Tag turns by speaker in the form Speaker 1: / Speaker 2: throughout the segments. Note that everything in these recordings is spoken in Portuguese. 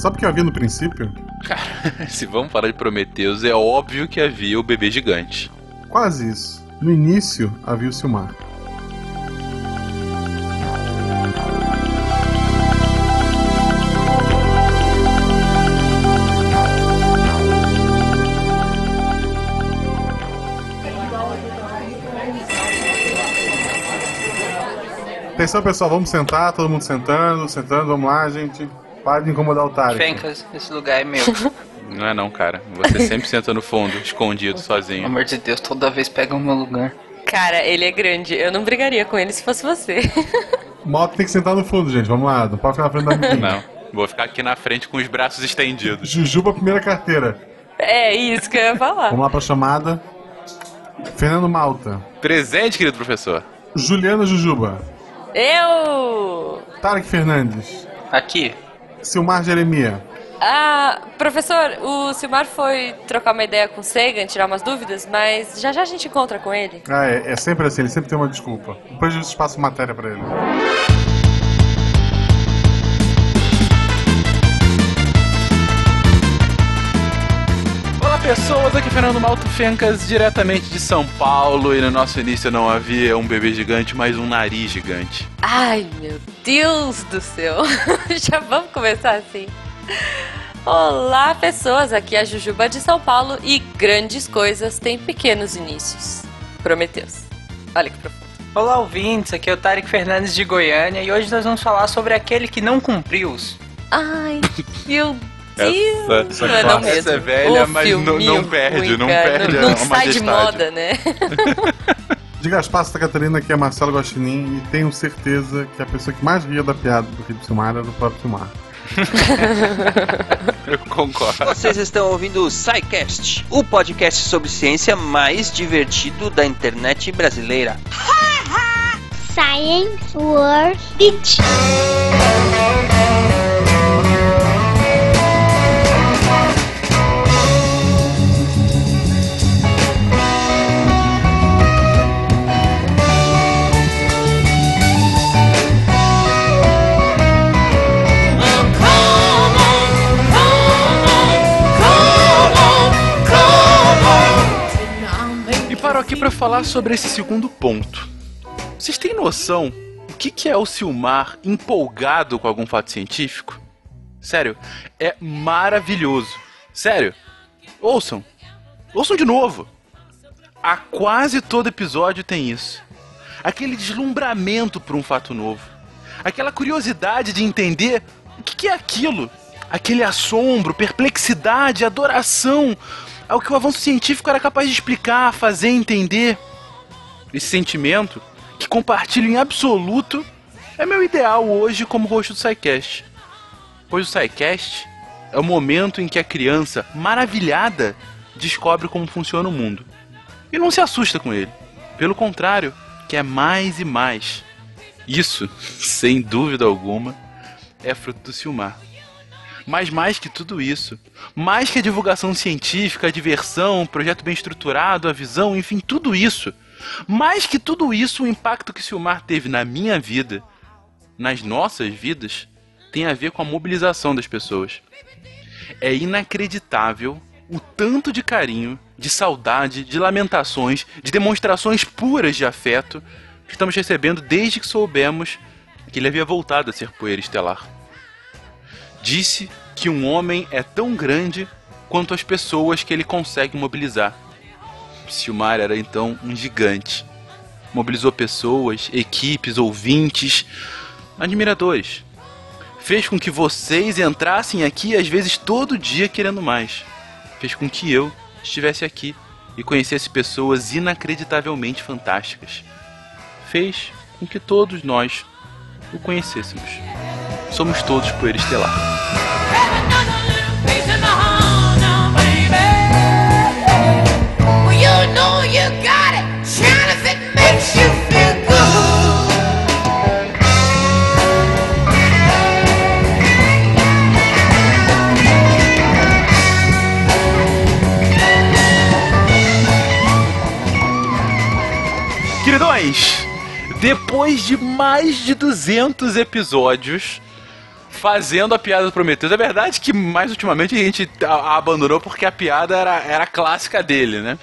Speaker 1: Sabe o que havia no princípio?
Speaker 2: Cara, se vamos falar de Prometheus, é óbvio que havia o bebê gigante.
Speaker 1: Quase isso. No início havia o Silmar. Atenção pessoal, vamos sentar, todo mundo sentando, sentando, vamos lá, gente. Para de incomodar o Tarek.
Speaker 3: Fencas, esse lugar é meu.
Speaker 2: Não é não, cara. Você sempre senta no fundo, escondido,
Speaker 3: Pelo
Speaker 2: sozinho.
Speaker 3: amor de Deus, toda vez pega o meu lugar.
Speaker 4: Cara, ele é grande. Eu não brigaria com ele se fosse você.
Speaker 1: Moto tem que sentar no fundo, gente. Vamos lá, não pode ficar na frente da amiguinha.
Speaker 2: Não. Vou ficar aqui na frente com os braços estendidos.
Speaker 1: Jujuba, primeira carteira.
Speaker 4: É isso que eu ia falar.
Speaker 1: Vamos lá pra chamada. Fernando Malta.
Speaker 2: Presente, querido professor.
Speaker 1: Juliana Jujuba.
Speaker 4: Eu!
Speaker 1: Tarek Fernandes.
Speaker 3: Aqui.
Speaker 1: Silmar Jeremia.
Speaker 4: Ah, professor, o Silmar foi trocar uma ideia com o Sagan, tirar umas dúvidas, mas já já a gente encontra com ele.
Speaker 1: Ah, é, é sempre assim, ele sempre tem uma desculpa. Depois eu passo matéria pra ele.
Speaker 2: Pessoas, aqui é Fernando Malto Fencas, diretamente de São Paulo. E no nosso início não havia um bebê gigante, mas um nariz gigante.
Speaker 4: Ai, meu Deus do céu. já vamos começar assim. Olá, pessoas. Aqui é a Jujuba de São Paulo e grandes coisas têm pequenos inícios. Prometeus. Olha que profundo.
Speaker 3: Olá, ouvintes. Aqui é o Tarek Fernandes de Goiânia e hoje nós vamos falar sobre aquele que não cumpriu os.
Speaker 4: Ai, meu Deus.
Speaker 2: Essa-
Speaker 4: não é não
Speaker 2: essa
Speaker 4: mesmo.
Speaker 2: é velha,
Speaker 4: O
Speaker 2: mas não- não perde,
Speaker 4: ruim,
Speaker 2: não
Speaker 4: cara.
Speaker 2: perde
Speaker 4: Não,
Speaker 2: a
Speaker 4: não sai de
Speaker 2: majestade.
Speaker 4: moda, né?
Speaker 1: Diga as passas da Catarina que é Marcelo Guaxinim e tenho certeza que a pessoa que mais ria da piada do Rio do Silmar era o próprio Silmar.
Speaker 2: Eu concordo.
Speaker 5: Vocês estão ouvindo o SciCast, o podcast sobre ciência mais divertido da internet brasileira.
Speaker 6: Science World Beach.
Speaker 2: Aqui para falar sobre esse segundo ponto. Vocês têm noção o que, é o Silmar empolgado com algum fato científico? Sério, é maravilhoso. Sério, ouçam. Ouçam de novo. A quase todo episódio tem isso. Aquele deslumbramento por um fato novo. Aquela curiosidade de entender o que é aquilo. Aquele assombro, perplexidade, adoração ao que o avanço científico era capaz de explicar, fazer entender. Esse sentimento, que compartilho em absoluto, é meu ideal hoje como rosto do SciCast. Pois o SciCast é o momento em que a criança, maravilhada, descobre como funciona o mundo. E não se assusta com ele. Pelo contrário, quer mais e mais. Isso, sem dúvida alguma, é fruto do Silmar. Mas mais que tudo isso, mais que a divulgação científica, a diversão, o projeto bem estruturado, a visão, enfim, tudo isso, mais que tudo isso, o impacto que Silmar teve na minha vida, nas nossas vidas, tem a ver com a mobilização das pessoas. É inacreditável o tanto de carinho, de saudade, de lamentações, de demonstrações puras de afeto que estamos recebendo desde que soubemos que ele havia voltado a ser poeira estelar. Disse que um homem é tão grande quanto as pessoas que ele consegue mobilizar. Silmar era então um gigante. Mobilizou pessoas, equipes, ouvintes, admiradores. Fez com que vocês entrassem aqui às vezes todo dia querendo mais. Fez com que eu estivesse aqui e conhecesse pessoas inacreditavelmente fantásticas. Fez com que todos nós o conhecêssemos. Somos todos poeira estelar. Queridões, depois de mais de 200 episódios, fazendo a piada do Prometheus. É verdade que mais ultimamente a gente a, a abandonou porque a piada era, era clássica dele, né?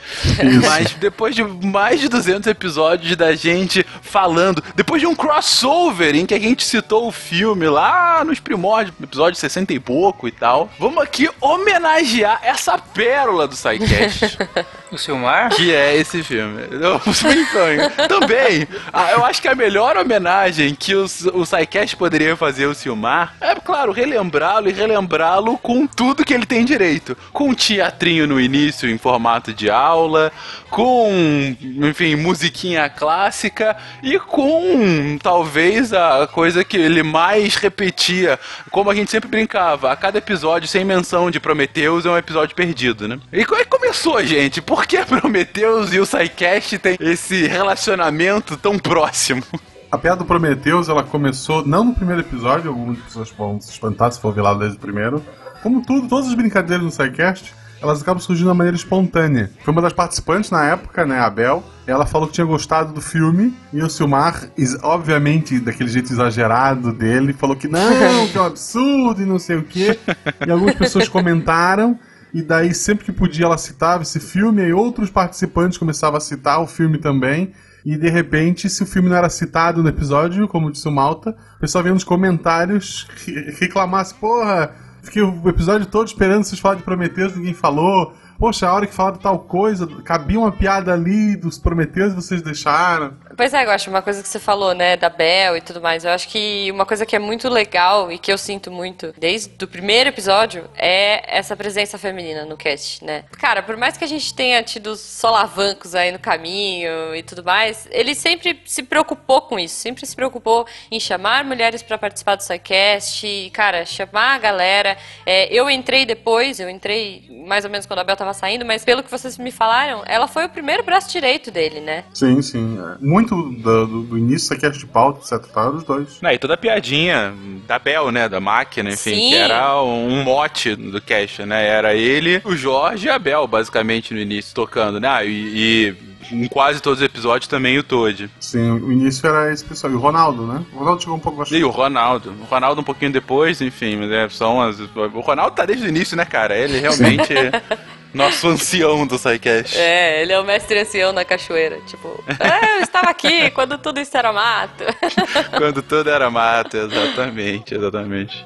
Speaker 2: Mas depois de mais de 200 episódios da gente falando, depois de um crossover em que a gente citou o filme lá nos primórdios, episódio 60 e pouco e tal, vamos aqui homenagear essa pérola do SciCast.
Speaker 3: O Silmar?
Speaker 2: que é esse filme. Eu, Também, ah, eu acho que a melhor homenagem que os, o SciCast poderia fazer ao Silmar é, claro, relembrá-lo e relembrá-lo com tudo que ele tem direito. Com um teatrinho no início em formato de aula, com, enfim, musiquinha clássica e com talvez a coisa que ele mais repetia, como a gente sempre brincava, a cada episódio sem menção de Prometheus é um episódio perdido, né? E como é que começou, gente? Por que Prometheus e o SciCast têm esse relacionamento tão próximo?
Speaker 1: A piada do Prometheus, ela começou não no primeiro episódio, algumas pessoas vão se espantar se for ver lá desde o primeiro. Como tudo, todas as brincadeiras no SciCast, elas acabam surgindo de uma maneira espontânea. Foi uma das participantes na época, né, a Bel. Ela falou que tinha gostado do filme e o Silmar, obviamente, daquele jeito exagerado dele, falou que não, que é um absurdo e não sei o quê. E algumas pessoas comentaram. E daí, sempre que podia, ela citava esse filme, e outros participantes começavam a citar o filme também. E de repente, se o filme não era citado no episódio, como disse o Malta, o pessoal vinha nos comentários re- reclamar assim, porra, fiquei o episódio todo esperando vocês falarem de Prometheus, ninguém falou. Poxa, a hora que falaram tal coisa, cabia uma piada ali dos Prometheus e vocês deixaram.
Speaker 4: Pois é, eu acho uma coisa que você falou, né, da Bel e tudo mais. Eu acho que uma coisa que é muito legal e que eu sinto muito desde o primeiro episódio é essa presença feminina no cast, né? Cara, por mais que a gente tenha tido solavancos aí no caminho e tudo mais, ele sempre se preocupou com isso, sempre se preocupou em chamar mulheres pra participar do SciCast, cara, chamar a galera. É, eu entrei depois, eu entrei mais ou menos quando a Bel tava saindo, mas pelo que vocês me falaram, ela foi o primeiro braço direito dele, né?
Speaker 1: Sim, sim. é. Muito do, do, do início, SciCast de pauta, etc. Tá, os dois.
Speaker 2: Não, e toda a piadinha da Bel, né? Da máquina, enfim,
Speaker 4: Sim.
Speaker 2: que era um mote do cast, né? Era ele, o Jorge e a Bel, basicamente, no início, tocando, né? Ah, e, e em quase todos os episódios também o Toad.
Speaker 1: Sim, o início era esse pessoal. E o Ronaldo, né? O Ronaldo chegou um pouco mais
Speaker 2: E o Ronaldo. O Ronaldo um pouquinho depois, enfim, mas é, são as. O Ronaldo tá desde o início, né, cara? Ele realmente nosso ancião do SciCast.
Speaker 4: É, ele é o mestre ancião na cachoeira. Tipo, é, eu estava aqui quando tudo isso era mato.
Speaker 2: Quando tudo era mato, exatamente, exatamente.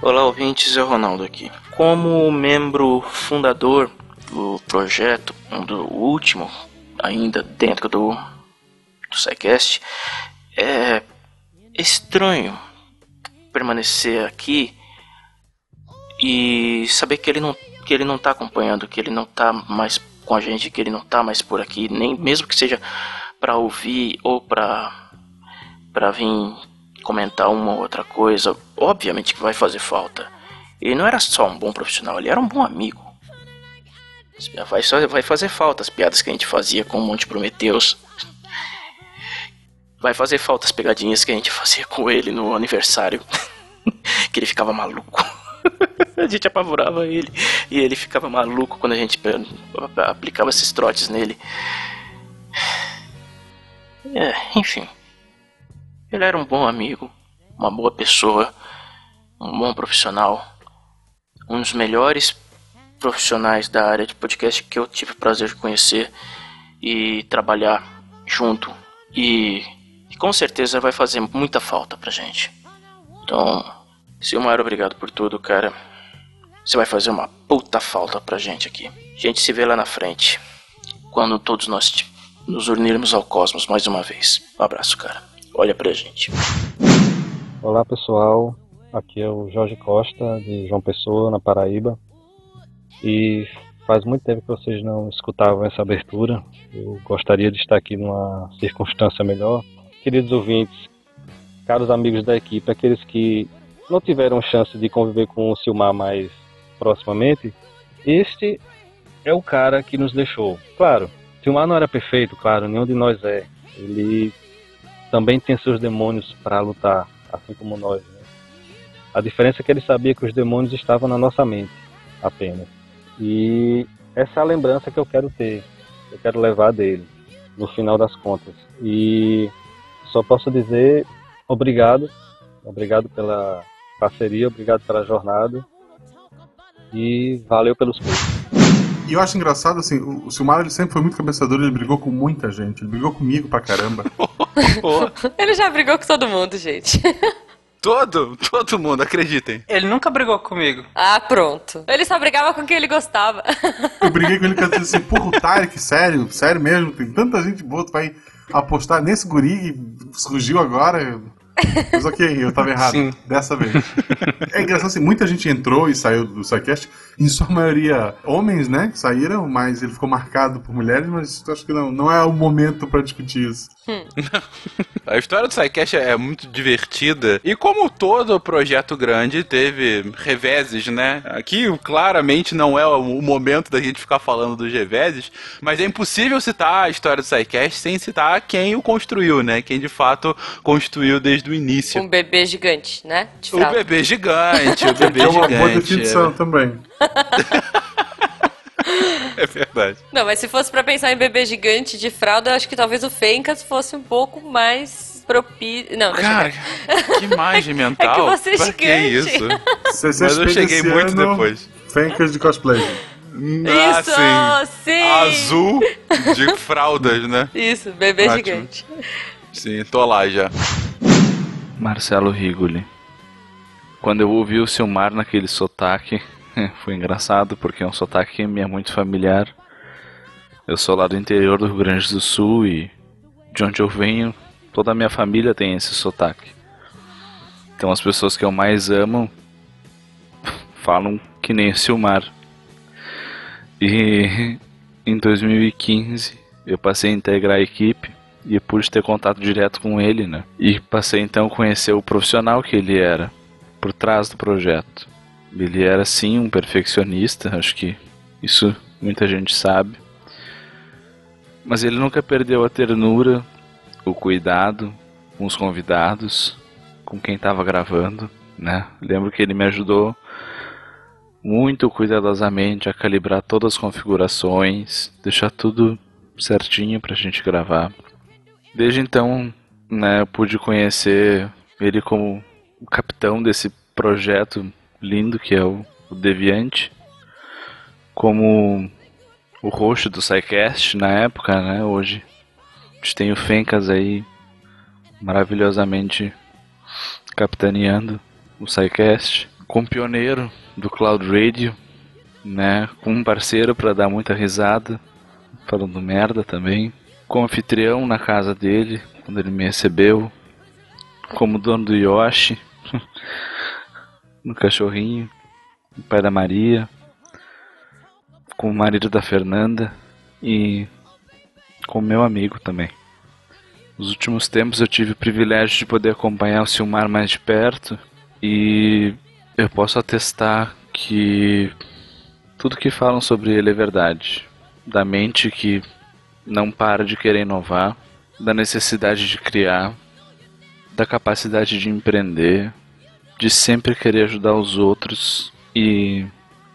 Speaker 7: Olá, ouvintes, é o Ronaldo aqui. Como membro fundador do projeto, um do último, ainda dentro do, do SciCast, é estranho permanecer aqui e saber que ele não que ele não tá acompanhando, que ele não tá mais com a gente, que ele não tá mais por aqui, nem mesmo que seja para ouvir ou para para vir comentar uma ou outra coisa, obviamente que vai fazer falta. Ele não era só um bom profissional, ele era um bom amigo. Vai, só- vai fazer falta as piadas que a gente fazia com o Monte Prometeus. Vai fazer falta as pegadinhas que a gente fazia com ele no aniversário. que ele ficava maluco. a gente apavorava ele. E ele ficava maluco quando a gente aplicava esses trotes nele. É, enfim. Ele era um bom amigo, uma boa pessoa, um bom profissional, um dos melhores profissionais da área de podcast que eu tive o prazer de conhecer e trabalhar junto. E, e com certeza vai fazer muita falta pra gente. Então, Silmar, obrigado por tudo, cara. Você vai fazer uma puta falta pra gente aqui. A gente se vê lá na frente, quando todos nós nos unirmos ao cosmos mais uma vez. Um abraço, cara. Olha pra gente.
Speaker 8: Olá pessoal, aqui é o Jorge Costa de João Pessoa, na Paraíba. E faz muito tempo que vocês não escutavam essa abertura. Eu gostaria de estar aqui numa circunstância melhor. Queridos ouvintes, caros amigos da equipe, aqueles que não tiveram chance de conviver com o Silmar mais proximamente, este é o cara que nos deixou. Claro, Silmar não era perfeito, claro, nenhum de nós é. Ele também tem seus demônios para lutar, assim como nós. né? A diferença é que ele sabia que os demônios estavam na nossa mente, apenas. E essa é a lembrança que eu quero ter, eu quero levar dele, no final das contas. E só posso dizer obrigado Obrigado pela parceria, obrigado pela jornada e valeu pelos cursos.
Speaker 1: E eu acho engraçado, assim, o, o Silmar ele sempre foi muito cabeçador, ele brigou com muita gente. Ele brigou comigo pra caramba.
Speaker 4: Ele já brigou com todo mundo, gente.
Speaker 2: todo, todo mundo, acreditem.
Speaker 3: Ele nunca brigou comigo.
Speaker 4: Ah, pronto. Ele só brigava com quem ele gostava.
Speaker 1: Eu briguei com ele que eu disse assim, porra, o Tarek, sério, sério mesmo, tem tanta gente boa, tu vai apostar nesse guri e surgiu agora. Mas ok, eu tava errado.
Speaker 2: Sim.
Speaker 1: Dessa vez. É engraçado assim, muita gente entrou e saiu do SciCast, em sua maioria homens, né? Que saíram, mas ele ficou marcado por mulheres, mas eu acho que não, não é o momento pra discutir isso.
Speaker 2: A história do SciCast é muito divertida. E como todo projeto grande, teve reveses, né? Aqui claramente não é o momento da gente ficar falando dos reveses, mas é impossível citar a história do SciCast sem citar quem o construiu, né? Quem de fato construiu desde o início.
Speaker 4: Um bebê gigante, né? De
Speaker 2: O bebê gigante, o bebê
Speaker 1: É uma boa
Speaker 2: gigante.
Speaker 1: definição também.
Speaker 2: É, é verdade.
Speaker 4: Não, mas se fosse pra pensar em bebê gigante de fralda, eu acho que talvez o Fencas fosse um pouco mais propício. Não, deixa eu
Speaker 2: Cara, que imagem mental.
Speaker 4: É que você é
Speaker 2: Pra que
Speaker 4: gigante.
Speaker 2: isso?
Speaker 1: Você,
Speaker 2: Mas eu cheguei muito depois.
Speaker 1: Fencas de cosplay.
Speaker 2: Ah,
Speaker 4: Isso,
Speaker 2: sim.
Speaker 4: sim.
Speaker 2: Azul de fraldas, né?
Speaker 4: Isso, bebê
Speaker 2: Ótimo.
Speaker 4: gigante.
Speaker 2: Sim, tô lá já.
Speaker 9: Marcelo Rigoli. Quando eu ouvi o Silmar naquele sotaque, foi engraçado porque é um sotaque que me é muito familiar. Eu sou lá do interior do Rio Grande do Sul e de onde eu venho, toda a minha família tem esse sotaque. Então as pessoas que eu mais amo falam que nem o Silmar. E em 2015 eu passei a integrar a equipe e pude ter contato direto com ele, né? E passei então a conhecer o profissional que ele era por trás do projeto. Ele era sim um perfeccionista, acho que isso muita gente sabe. Mas ele nunca perdeu a ternura, o cuidado com os convidados, com quem estava gravando, né? Lembro que ele me ajudou muito cuidadosamente a calibrar todas as configurações, deixar tudo certinho pra gente gravar. Desde então, né, eu pude conhecer ele como o capitão desse projeto lindo que é o, o Deviante, como o host do SciCast na época, né, hoje. A gente tem o Fencas aí maravilhosamente capitaneando o SciCast, com pioneiro do Cloud Radio, né, com um parceiro para dar muita risada, falando merda também, com anfitrião na casa dele, quando ele me recebeu, como dono do Yoshi, no cachorrinho, o pai da Maria, com o marido da Fernanda e com o meu amigo também. Nos últimos tempos eu tive o privilégio de poder acompanhar o Silmar mais de perto e eu posso atestar que tudo que falam sobre ele é verdade. Da mente que não para de querer inovar, da necessidade de criar, da capacidade de empreender, de sempre querer ajudar os outros e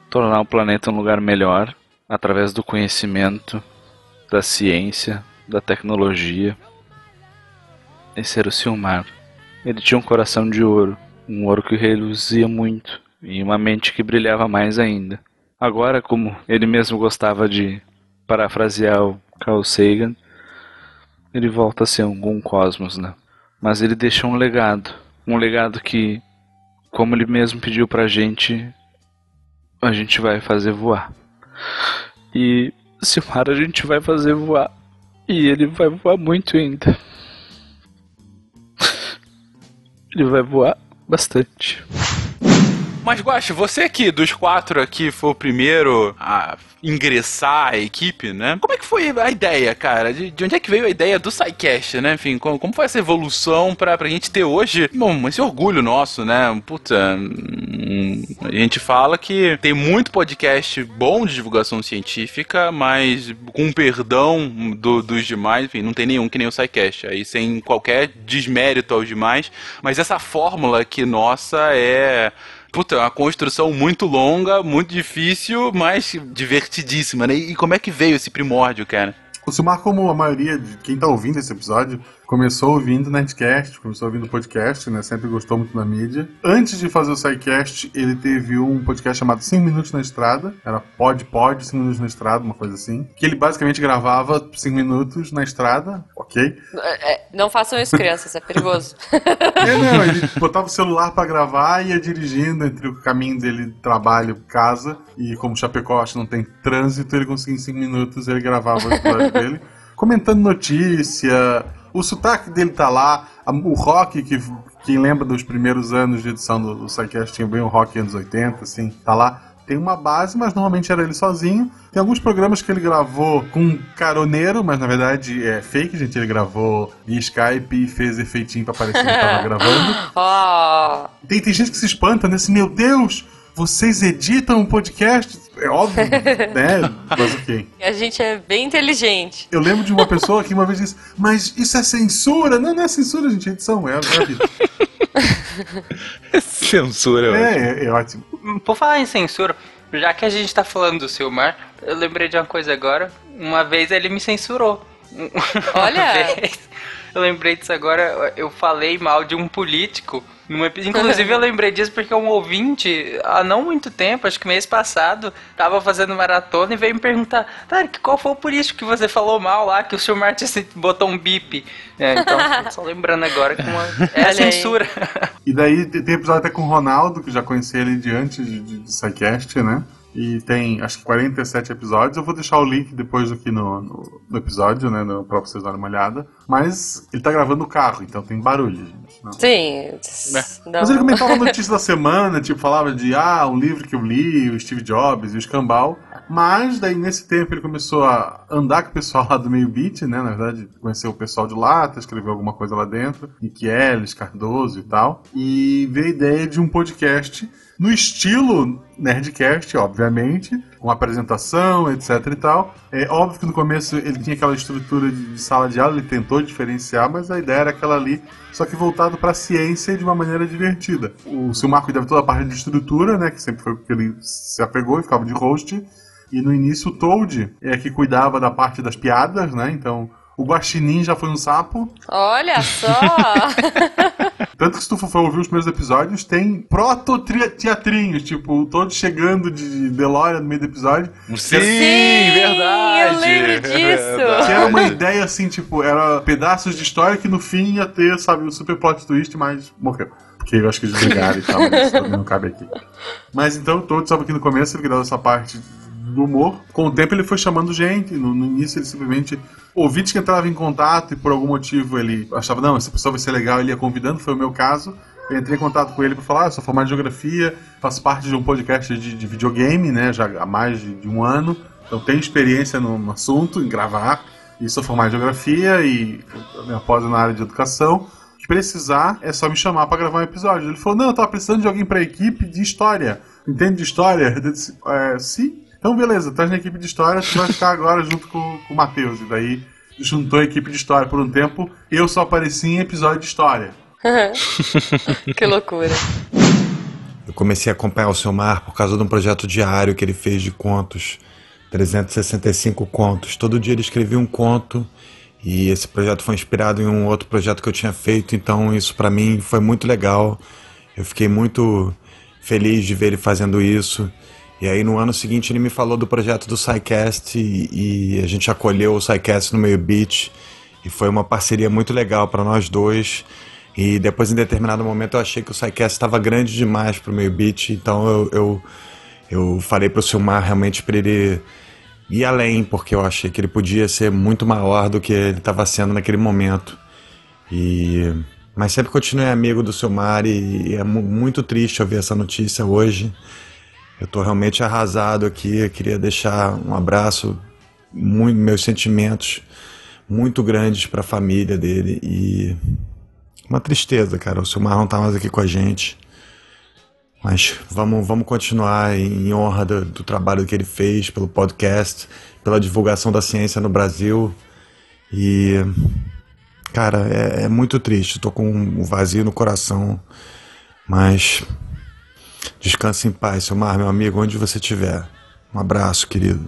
Speaker 9: tornar o planeta um lugar melhor através do conhecimento, da ciência, da tecnologia. Esse era o Silmar. Ele tinha um coração de ouro, um ouro que reluzia muito e uma mente que brilhava mais ainda. Agora, como ele mesmo gostava de parafrasear o Carl Sagan, ele volta a ser algum cosmos, né? Mas ele deixou um legado, um legado que, como ele mesmo pediu pra gente, a gente vai fazer voar. E Silmar a gente vai fazer voar. E ele vai voar muito ainda. Ele vai voar bastante.
Speaker 2: Mas, Guacho, você aqui, dos quatro aqui, foi o primeiro a ingressar à equipe, né? Como é que foi a ideia, cara? De, de onde é que veio a ideia do SciCast, né? Enfim, como, como foi essa evolução pra, pra gente ter hoje, bom, esse orgulho nosso, né? Puta, hum, a gente fala que tem muito podcast bom de divulgação científica, mas com perdão do- dos demais, enfim, não tem nenhum que nem o SciCast. Aí sem qualquer desmérito aos demais, mas essa fórmula aqui nossa é Puta, é uma construção muito longa, muito difícil, mas divertidíssima, né? E como é que veio esse primórdio, cara?
Speaker 1: O Silmar, como a maioria de quem tá ouvindo esse episódio, começou ouvindo Nerdcast, começou ouvindo podcast, né? Sempre gostou muito da mídia. Antes de fazer o SciCast, ele teve um podcast chamado 5 Minutos na Estrada. Era Pod Pod, 5 Minutos na Estrada, uma coisa assim. Que ele basicamente gravava 5 minutos na estrada, ok?
Speaker 4: É, não façam isso, crianças, é perigoso.
Speaker 1: É, não, ele botava o celular pra gravar e ia dirigindo entre o caminho dele, trabalho, casa. E como Chapecó acho que não tem trânsito, ele conseguia em 5 minutos, ele gravava dele. Comentando notícia, o sotaque dele tá lá, a- o rock que quem lembra dos primeiros anos de edição do, do SciCast tinha bem o rock anos 80, assim, tá lá. Tem uma base, mas normalmente era ele sozinho. Tem alguns programas que ele gravou com um caroneiro, mas na verdade é fake, gente. Ele gravou via Skype e fez efeitinho pra parecer que tava gravando.
Speaker 4: Ó,
Speaker 1: Tem, tem gente que se espanta, né? Assim, meu Deus, vocês editam um podcast? É óbvio, né? Mas ok.
Speaker 4: a gente é bem inteligente.
Speaker 1: Eu lembro de uma pessoa que uma vez disse, mas isso é censura? Não, não é censura, gente, é edição, é, é a vida.
Speaker 2: Censura,
Speaker 1: É, é, é ótimo.
Speaker 3: Por falar em censura, já que a gente tá falando do Silmar, eu lembrei de uma coisa agora. Uma vez ele me censurou.
Speaker 4: Olha!
Speaker 3: Uma vez, eu lembrei disso agora, eu falei mal de um político. Inclusive eu lembrei disso porque um ouvinte, há não muito tempo, acho que mês passado, tava fazendo maratona e veio me perguntar, Tarek, qual foi o político que você falou mal lá, que o senhor Martin botou um bip? É, então, só lembrando agora que uma... é a censura.
Speaker 1: E daí te- tem episódio até com o Ronaldo, que já conheci ele de antes de, de, de SciCast, né? E tem, acho que 47 episódios. Eu vou deixar o link depois aqui no, no, no episódio, né? No, pra vocês darem uma olhada. Mas ele tá gravando no carro, então tem barulho, gente. Não.
Speaker 4: Sim. Não.
Speaker 1: Mas ele comentava notícias da semana, tipo, falava de, ah, um livro que eu li, o Steve Jobs e o Escambau. Mas daí, nesse tempo, ele começou a andar com o pessoal lá do meio beat, né? Na verdade, conheceu o pessoal de Lata, escreveu alguma coisa lá dentro, Nick Ellis, Cardoso e tal. E veio a ideia de um podcast no estilo Nerdcast, obviamente, com apresentação, etc e tal. É óbvio que no começo ele tinha aquela estrutura de, sala de aula, ele tentou diferenciar, mas a ideia era aquela ali, só que voltado para a ciência de uma maneira divertida. O Silmar cuidava de toda a parte de estrutura, né, que sempre foi o que ele se apegou e ficava de host. E no início o Toad é que cuidava da parte das piadas, né? Então o Guaxinim já foi um sapo.
Speaker 4: Olha só!
Speaker 1: Tanto que se tu for ouvir os primeiros episódios, tem proto-teatrinhos, tipo, Toad chegando de DeLorean no meio do episódio.
Speaker 2: Sim,
Speaker 4: Sim,
Speaker 2: verdade.
Speaker 4: eu lembro disso.
Speaker 1: Que era uma ideia assim, tipo, era pedaços de história que no fim ia ter, sabe, o super plot twist, mas morreu. Porque eu acho que desligaram e tal, mas isso também não cabe aqui. Mas então, todo sabe aqui no começo, ele cuidava dessa parte do humor. Com o tempo ele foi chamando gente, no, no início ele simplesmente. Ouvinte que entrava em contato e por algum motivo ele achava, não, essa pessoa vai ser legal, ele ia convidando, foi o meu caso. Eu entrei em contato com ele para falar, ah, sou formado em geografia, faço parte de um podcast de, de videogame, né, já há mais de, de um ano. Então tenho experiência no, no assunto, em gravar, e sou formado em geografia e minha pós na área de educação. Se precisar, é só me chamar para gravar um episódio. Ele falou, não, eu tava precisando de alguém pra equipe de história. Entende de história? Eu disse, é, sim. Então beleza, traz na equipe de história, tu vai ficar agora junto com, com o Matheus. E daí juntou a equipe de história por um tempo, eu só apareci em episódio de história.
Speaker 4: que loucura.
Speaker 10: Eu comecei a acompanhar o Silmar por causa de um projeto diário que ele fez de contos, 365 contos. Todo dia ele escrevia um conto e esse projeto foi inspirado em um outro projeto que eu tinha feito, então isso para mim foi muito legal. Eu fiquei muito feliz de ver ele fazendo isso. E aí no ano seguinte ele me falou do projeto do SciCast e, e a gente acolheu o SciCast no meio beat e foi uma parceria muito legal para nós dois. E depois, em determinado momento, eu achei que o SciCast estava grande demais para o meio beat, então eu, eu, eu falei para o Silmar realmente para ele ir além, porque eu achei que ele podia ser muito maior do que ele estava sendo naquele momento. E mas sempre continuei amigo do Silmar e, e é mu- muito triste ouvir essa notícia hoje. Eu estou realmente arrasado aqui. Eu queria deixar um abraço, muito, meus sentimentos muito grandes para a família dele e uma tristeza, cara. O Silmar não tá mais aqui com a gente. Mas vamos, vamos continuar em honra do, do trabalho que ele fez pelo podcast, pela divulgação da ciência no Brasil. E, cara, é, é muito triste. Tô com um vazio no coração. Mas descanse em paz, Silmar, meu amigo, onde você estiver. Um abraço, querido.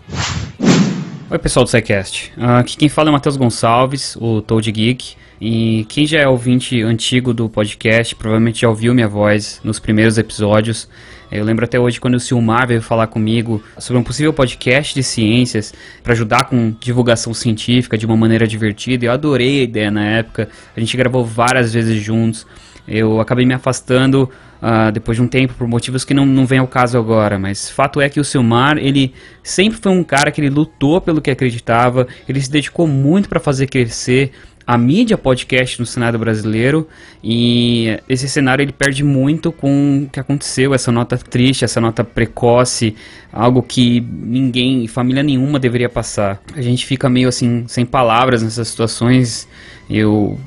Speaker 11: Oi, pessoal do SciCast. Uh, aqui quem fala é o Matheus Gonçalves, o Toad Geek. E quem já é ouvinte antigo do podcast provavelmente já ouviu minha voz nos primeiros episódios. Eu lembro até hoje quando o Silmar veio falar comigo sobre um possível podcast de ciências para ajudar com divulgação científica de uma maneira divertida. Eu adorei a ideia na época. A gente gravou várias vezes juntos. Eu acabei me afastando uh, depois de um tempo por motivos que não, não vem ao caso agora, mas fato é que o Silmar, ele sempre foi um cara que ele lutou pelo que acreditava, ele se dedicou muito para fazer crescer a mídia podcast no cenário brasileiro e esse cenário ele perde muito com o que aconteceu, essa nota triste, essa nota precoce, algo que ninguém, família nenhuma deveria passar. A gente fica meio assim sem palavras nessas situações. Eu,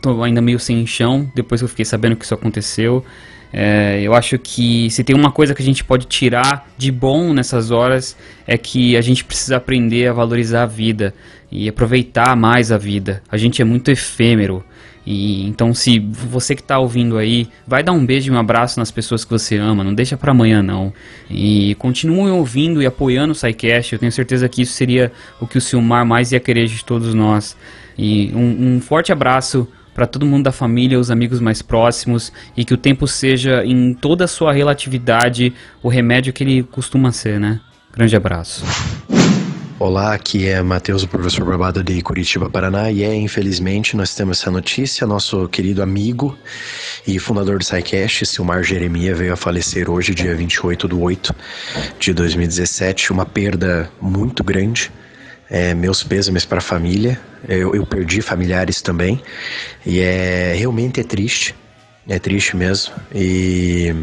Speaker 11: tô ainda meio sem chão depois que eu fiquei sabendo que isso aconteceu. É, eu acho que se tem uma coisa que a gente pode tirar de bom nessas horas é que a gente precisa aprender a valorizar a vida e aproveitar mais a vida. A gente é muito efêmero. E então se você que está ouvindo aí, vai dar um beijo e um abraço nas pessoas que você ama, não deixa para amanhã não. E continuem ouvindo e apoiando o SciCast, eu tenho certeza que isso seria o que o Silmar mais ia querer de todos nós. E um, um forte abraço para todo mundo da família, os amigos mais próximos e que o tempo seja em toda a sua relatividade o remédio que ele costuma ser, né? Grande abraço.
Speaker 12: Olá, aqui é Matheus, o professor Barbado de Curitiba, Paraná, e é, infelizmente, nós temos essa notícia, nosso querido amigo e fundador do SciCast, Silmar Jeremia, veio a falecer hoje, dia 28 de 8 de 2017, uma perda muito grande, é, meus pêsames para a família, eu, eu perdi familiares também, e é, realmente é triste, é triste mesmo, e...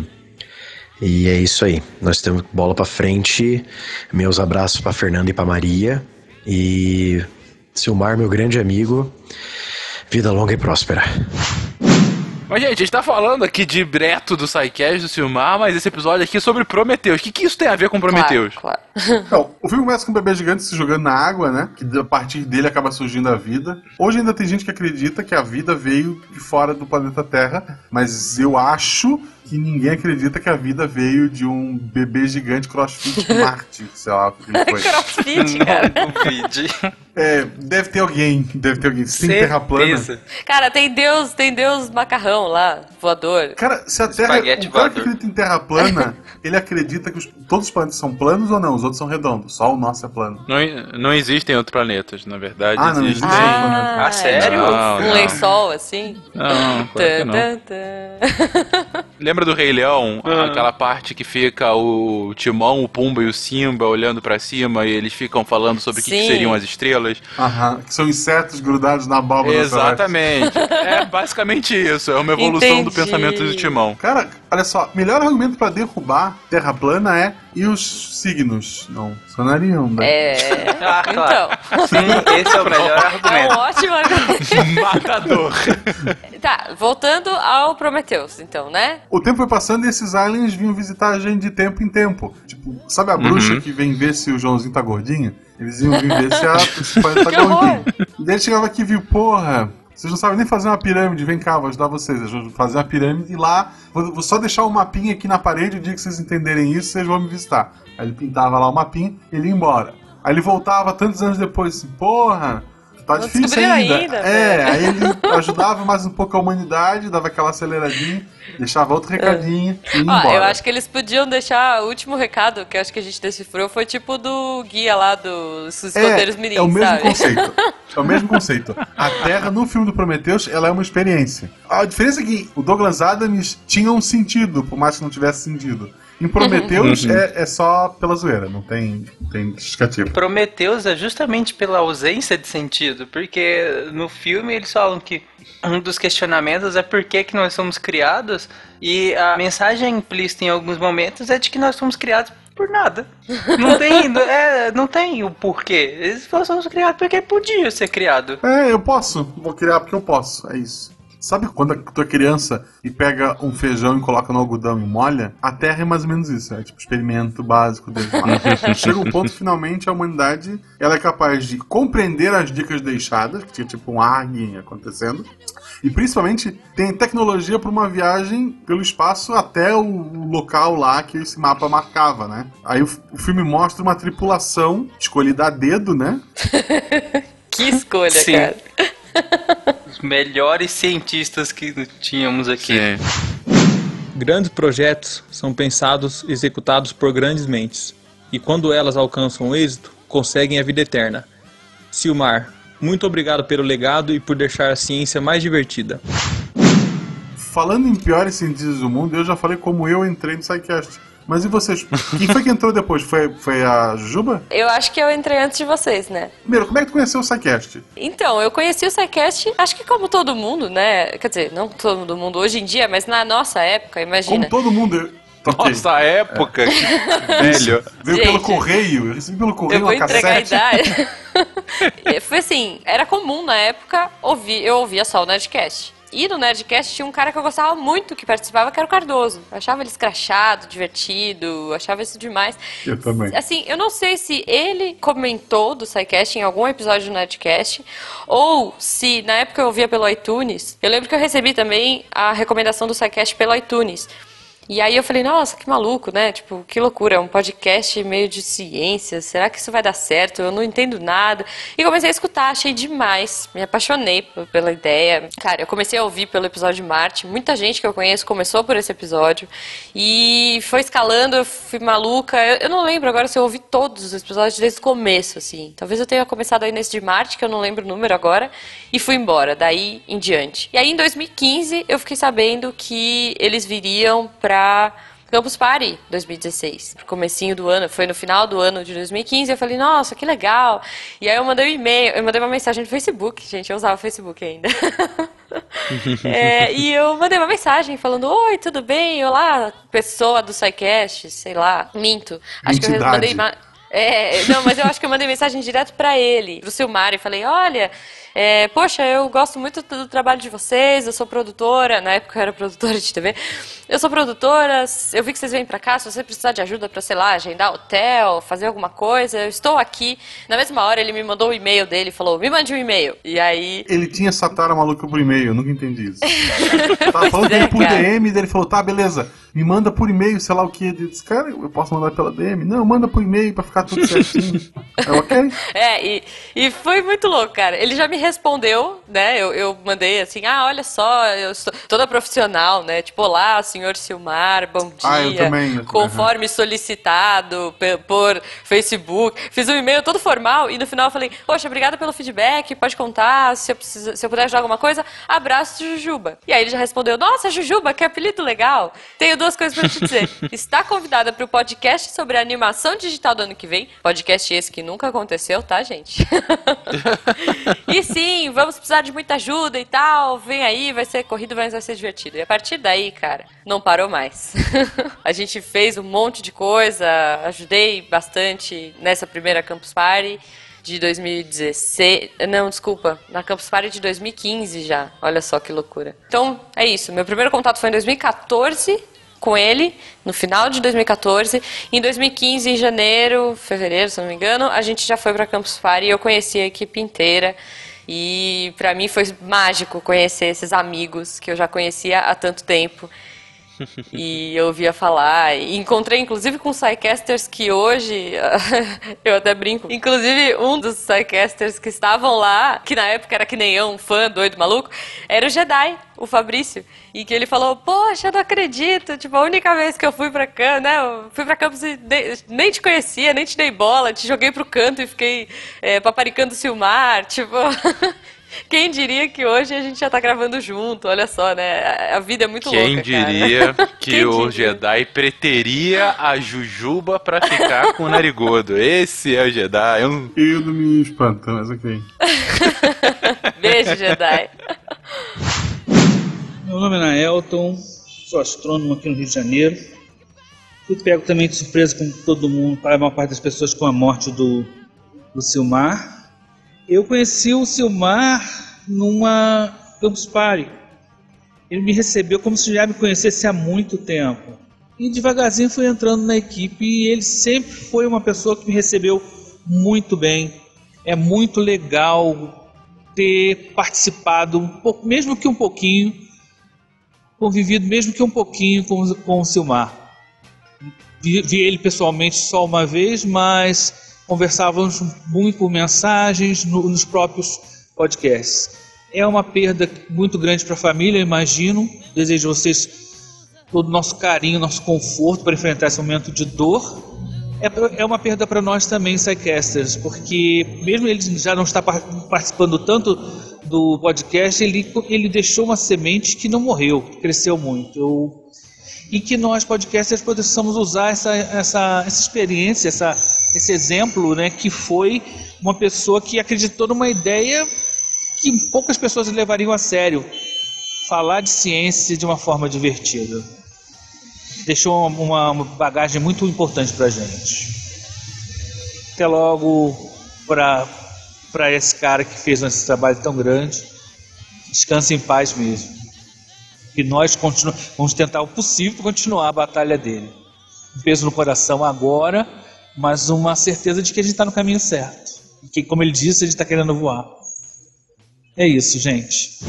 Speaker 12: E é isso aí. Nós temos bola para frente. Meus abraços para Fernanda e para Maria. E Silmar, meu grande amigo. Vida longa e próspera.
Speaker 2: Mas, gente, a gente tá falando aqui de Breto do Psycast, do Silmar, mas esse episódio aqui é sobre Prometeus. O que, que isso tem a ver com Prometeus?
Speaker 4: Claro, claro.
Speaker 1: Então, o filme começa com um bebê gigante se jogando na água, né? Que a partir dele acaba surgindo a vida. Hoje ainda tem gente que acredita que a vida veio de fora do planeta Terra, mas eu acho que ninguém acredita que a vida veio de um bebê gigante crossfit Marte, sei lá o que foi.
Speaker 4: Crossfit, cara.
Speaker 1: É, deve ter alguém, deve ter alguém. Tem terra plana.
Speaker 4: Cara, tem Deus, tem Deus macarrão lá, voador.
Speaker 1: Cara, se a Terra.
Speaker 3: Espaguete
Speaker 1: o cara que
Speaker 3: voador.
Speaker 1: acredita em terra plana, ele acredita que os- todos os planetas são planos ou não? Os outros são redondos. Só o nosso é plano.
Speaker 2: Não, não existem outros planetas, na verdade.
Speaker 1: Ah, não
Speaker 2: existem.
Speaker 1: existe.
Speaker 4: Ah,
Speaker 3: Ah, sério?
Speaker 2: Não,
Speaker 4: Um
Speaker 2: não.
Speaker 4: lençol assim.
Speaker 2: Não, claro que não. Lembra do Rei Leão? Aquela parte que fica o Timão, o Pumba e o Simba olhando pra cima e eles ficam falando sobre o que, que seriam as estrelas.
Speaker 1: Aham. Que são insetos grudados na abóbora.
Speaker 2: Exatamente. é basicamente isso. É uma evolução do
Speaker 4: Entendi.
Speaker 2: pensamento do Timão.
Speaker 1: Cara, olha só, melhor argumento pra derrubar terra plana é e os signos? Não funcionariam, né?
Speaker 4: É.
Speaker 3: Ah, claro.
Speaker 4: Então,
Speaker 3: Sim, esse é o melhor
Speaker 4: é um
Speaker 3: argumento.
Speaker 4: ótimo argumento.
Speaker 2: Matador.
Speaker 4: Tá, voltando ao Prometheus, então, né?
Speaker 1: O tempo foi passando e esses aliens vinham visitar a gente de tempo em tempo. Tipo, sabe a bruxa que vem ver se o Joãozinho tá gordinho? Eles iam vir ver se a tá. E daí ele chegava aqui e viu, porra, vocês não sabem nem fazer uma pirâmide, vem cá, vou ajudar vocês. Eu vou fazer uma pirâmide e lá, vou, vou só deixar um mapinha aqui na parede, o dia que vocês entenderem isso, vocês vão me visitar. Aí ele pintava lá o mapinha e ele ia embora. Aí ele voltava tantos anos depois, assim, porra, tá
Speaker 4: Não
Speaker 1: difícil ainda.
Speaker 4: ainda,
Speaker 1: é, aí ele ajudava mais um pouco a humanidade, dava aquela aceleradinha, deixava outro recadinho e ia
Speaker 4: Ó,
Speaker 1: embora.
Speaker 4: eu acho que eles podiam deixar o último recado que acho que a gente decifrou foi tipo do guia lá dos escondeiros
Speaker 1: é,
Speaker 4: mirim,
Speaker 1: é o mesmo
Speaker 4: sabe?
Speaker 1: conceito. É o mesmo conceito. A Terra, no filme do Prometheus, ela é uma experiência. A diferença é que o Douglas Adams tinha um sentido, por mais que não tivesse sentido. Em Prometheus
Speaker 2: Uhum.
Speaker 1: é, é só pela zoeira, não tem, tem justificativa.
Speaker 3: Prometeus é justamente pela ausência de sentido, porque no filme eles falam que um dos questionamentos é por que, que nós somos criados, e a mensagem implícita em alguns momentos é de que nós somos criados por nada. Não tem, é, não tem o porquê. Eles somos criados porque podia ser criado.
Speaker 1: É, eu posso. Vou criar porque eu posso. É isso. Sabe quando tu é criança e pega um feijão e coloca no algodão e molha? A Terra é mais ou menos isso. É tipo experimento básico deles lá. Chega um ponto, finalmente, a humanidade ela é capaz de compreender as dicas deixadas, que tinha tipo um arguinho acontecendo, e principalmente tem tecnologia para uma viagem pelo espaço até o local lá que esse mapa marcava, né? Aí o, o filme mostra uma tripulação escolhida a dedo, né?
Speaker 4: que escolha,
Speaker 3: Sim.
Speaker 4: cara.
Speaker 3: Os melhores cientistas que tínhamos aqui.
Speaker 13: Grandes projetos são pensados e executados por grandes mentes, e quando elas alcançam o êxito, conseguem a vida eterna. Silmar, muito obrigado pelo legado e por deixar a ciência mais divertida.
Speaker 1: Falando em piores cientistas do mundo, eu já falei como eu entrei no SciCast. Mas e vocês? Quem foi que entrou depois? Foi, foi a Juba?
Speaker 4: Eu acho que eu entrei antes de vocês, né?
Speaker 1: Primeiro, como é que tu conheceu o SciCast?
Speaker 4: Então, eu conheci o SciCast, acho que como todo mundo, né? Quer dizer, não todo mundo hoje em dia, mas na nossa época, imagina.
Speaker 1: Como todo mundo.
Speaker 2: Nossa época, que velho.
Speaker 1: Veio pelo
Speaker 4: Gente,
Speaker 1: correio, eu recebi pelo correio
Speaker 4: Eu vou
Speaker 1: uma
Speaker 4: entregar a idade. Foi assim, era comum na época ouvir, eu ouvia só o Nerdcast. E no Nerdcast tinha um cara que eu gostava muito que participava, que era o Cardoso. Eu achava ele escrachado, divertido, achava isso demais.
Speaker 1: Eu também.
Speaker 4: Assim, eu não sei se ele comentou do SciCast em algum episódio do Nerdcast, ou se na época eu ouvia pelo iTunes. Eu lembro que eu recebi também a recomendação do SciCast pelo iTunes. E aí eu falei, nossa, que maluco, né? Tipo, que loucura, é um podcast meio de ciência, será que isso vai dar certo? Eu não entendo nada. E comecei a escutar, achei demais, me apaixonei pela ideia. Cara, eu comecei a ouvir pelo episódio de Marte, muita gente que eu conheço começou por esse episódio. E foi escalando, eu fui maluca. Eu, eu não lembro agora se eu ouvi todos os episódios desde o começo, assim. Talvez eu tenha começado aí nesse de Marte, que eu não lembro o número agora, e fui embora, daí em diante. E aí em 2015 eu fiquei sabendo que eles viriam pra Campus Party 2016, pro comecinho do ano, foi no final do ano de 2015, eu falei, nossa, que legal. E aí eu mandei um e-mail, eu mandei uma mensagem no Facebook, gente, eu usava o Facebook ainda. É, e eu mandei uma mensagem falando, oi, tudo bem? Olá, pessoa do SciCast, sei lá, minto. Acho que eu
Speaker 1: Entidade.
Speaker 4: mandei... ma- É, não, mas eu acho que eu mandei mensagem direto pra ele, pro Silmar, e falei, olha, é, poxa, eu gosto muito do, trabalho de vocês, eu sou produtora, na época eu era produtora de TV, eu sou produtora, eu vi que vocês vêm pra cá, se você precisar de ajuda pra, sei lá, agendar hotel, fazer alguma coisa, eu estou aqui. Na mesma hora ele me mandou o e-mail dele falou, me mande um e-mail. E aí...
Speaker 1: Ele tinha essa tara maluca por e-mail, eu nunca entendi isso. Tava falando dele por
Speaker 4: é, cara.
Speaker 1: DM, ele falou, tá, beleza, me manda por e-mail, sei lá o que. Eu disse, cara, eu posso mandar pela DM? Não, manda por e-mail pra ficar tudo certinho. é ok?
Speaker 4: É, e, e foi muito louco, cara. Ele já me respondeu, né? Eu, eu mandei assim, ah, olha só, eu sou toda profissional, né? Tipo, olá, senhor Silmar, bom dia.
Speaker 1: Ah, eu também.
Speaker 4: Conforme solicitado por Facebook. Fiz um e-mail todo formal e no final eu falei, poxa, obrigada pelo feedback, pode contar, se eu, precisa- se eu puder ajudar alguma coisa, abraço, Jujuba. E aí ele já respondeu, nossa, Jujuba, que apelido legal. Tenho duas coisas pra te dizer. Está convidada para o podcast sobre a animação digital do ano que vem. Podcast esse que nunca aconteceu, tá, gente? e sim, vamos precisar de muita ajuda e tal. Vem aí, vai ser corrido, mas vai ser divertido. E a partir daí, cara, não parou mais. a gente fez um monte de coisa, ajudei bastante nessa primeira Campus Party de 2016. Não, desculpa, na Campus Party de 2015 já. Olha só que loucura. Então, é isso. Meu primeiro contato foi em 2014 com ele, no final de 2014. Em 2015, em janeiro, fevereiro, se não me engano, a gente já foi para Campus Party e eu conheci a equipe inteira. E pra mim foi mágico conhecer esses amigos que eu já conhecia há tanto tempo. E eu ouvia falar. E encontrei, inclusive, com Psycasters que hoje. eu até brinco. Inclusive, um dos Psycasters que estavam lá, que na época era que nem eu, um fã doido maluco, era o Jedi, o Fabrício. E que ele falou: Poxa, eu não acredito. Tipo, a única vez que eu fui pra campus, né? Eu fui pra campus e nem, nem te conhecia, nem te dei bola, te joguei pro canto e fiquei é, paparicando o Silmar. Tipo. Quem diria que hoje a gente já tá gravando junto? Olha só, né? A- vida é muito
Speaker 2: Quem
Speaker 4: louca.
Speaker 2: diria
Speaker 4: cara.
Speaker 2: que
Speaker 4: Quem
Speaker 2: o
Speaker 4: diria?
Speaker 2: Jedi preteria a Jujuba pra ficar com o Narigudo? Esse é o Jedi. Eu...
Speaker 1: Eu não me espanta, mas ok.
Speaker 4: Beijo, Jedi.
Speaker 14: Meu nome é Naelton, sou astrônomo aqui no Rio de Janeiro. Fui pego também de surpresa com todo mundo, para a maior parte das pessoas, com a morte do, do Silmar. Eu conheci o Silmar numa Campus Party, Ele me recebeu como se já me conhecesse há muito tempo. E devagarzinho fui entrando na equipe e ele sempre foi uma pessoa que me recebeu muito bem. É muito legal ter participado, um pouco, mesmo que um pouquinho, convivido mesmo que um pouquinho com, com o Silmar. Vi, vi ele pessoalmente só uma vez, mas conversávamos muito por mensagens no, nos próprios podcasts. É uma perda muito grande para a família, imagino. Desejo a vocês todo o nosso carinho, nosso conforto para enfrentar esse momento de dor. É, é uma perda para nós também, Psycasters, porque mesmo ele já não está participando tanto do podcast, ele, ele deixou uma semente que não morreu, cresceu muito. Eu, e que nós, podcasters, possamos usar essa, essa, essa experiência, essa, esse exemplo, né, que foi uma pessoa que acreditou numa ideia que poucas pessoas levariam a sério. Falar de ciência de uma forma divertida. Deixou uma, uma bagagem muito importante para gente. Até logo para esse cara que fez esse trabalho tão grande. Descanse em paz mesmo. E nós vamos tentar o possível continuar a batalha dele. Um peso no coração agora, mas uma certeza de que a gente está no caminho certo. Que, como ele disse, a gente está querendo voar. É isso, gente.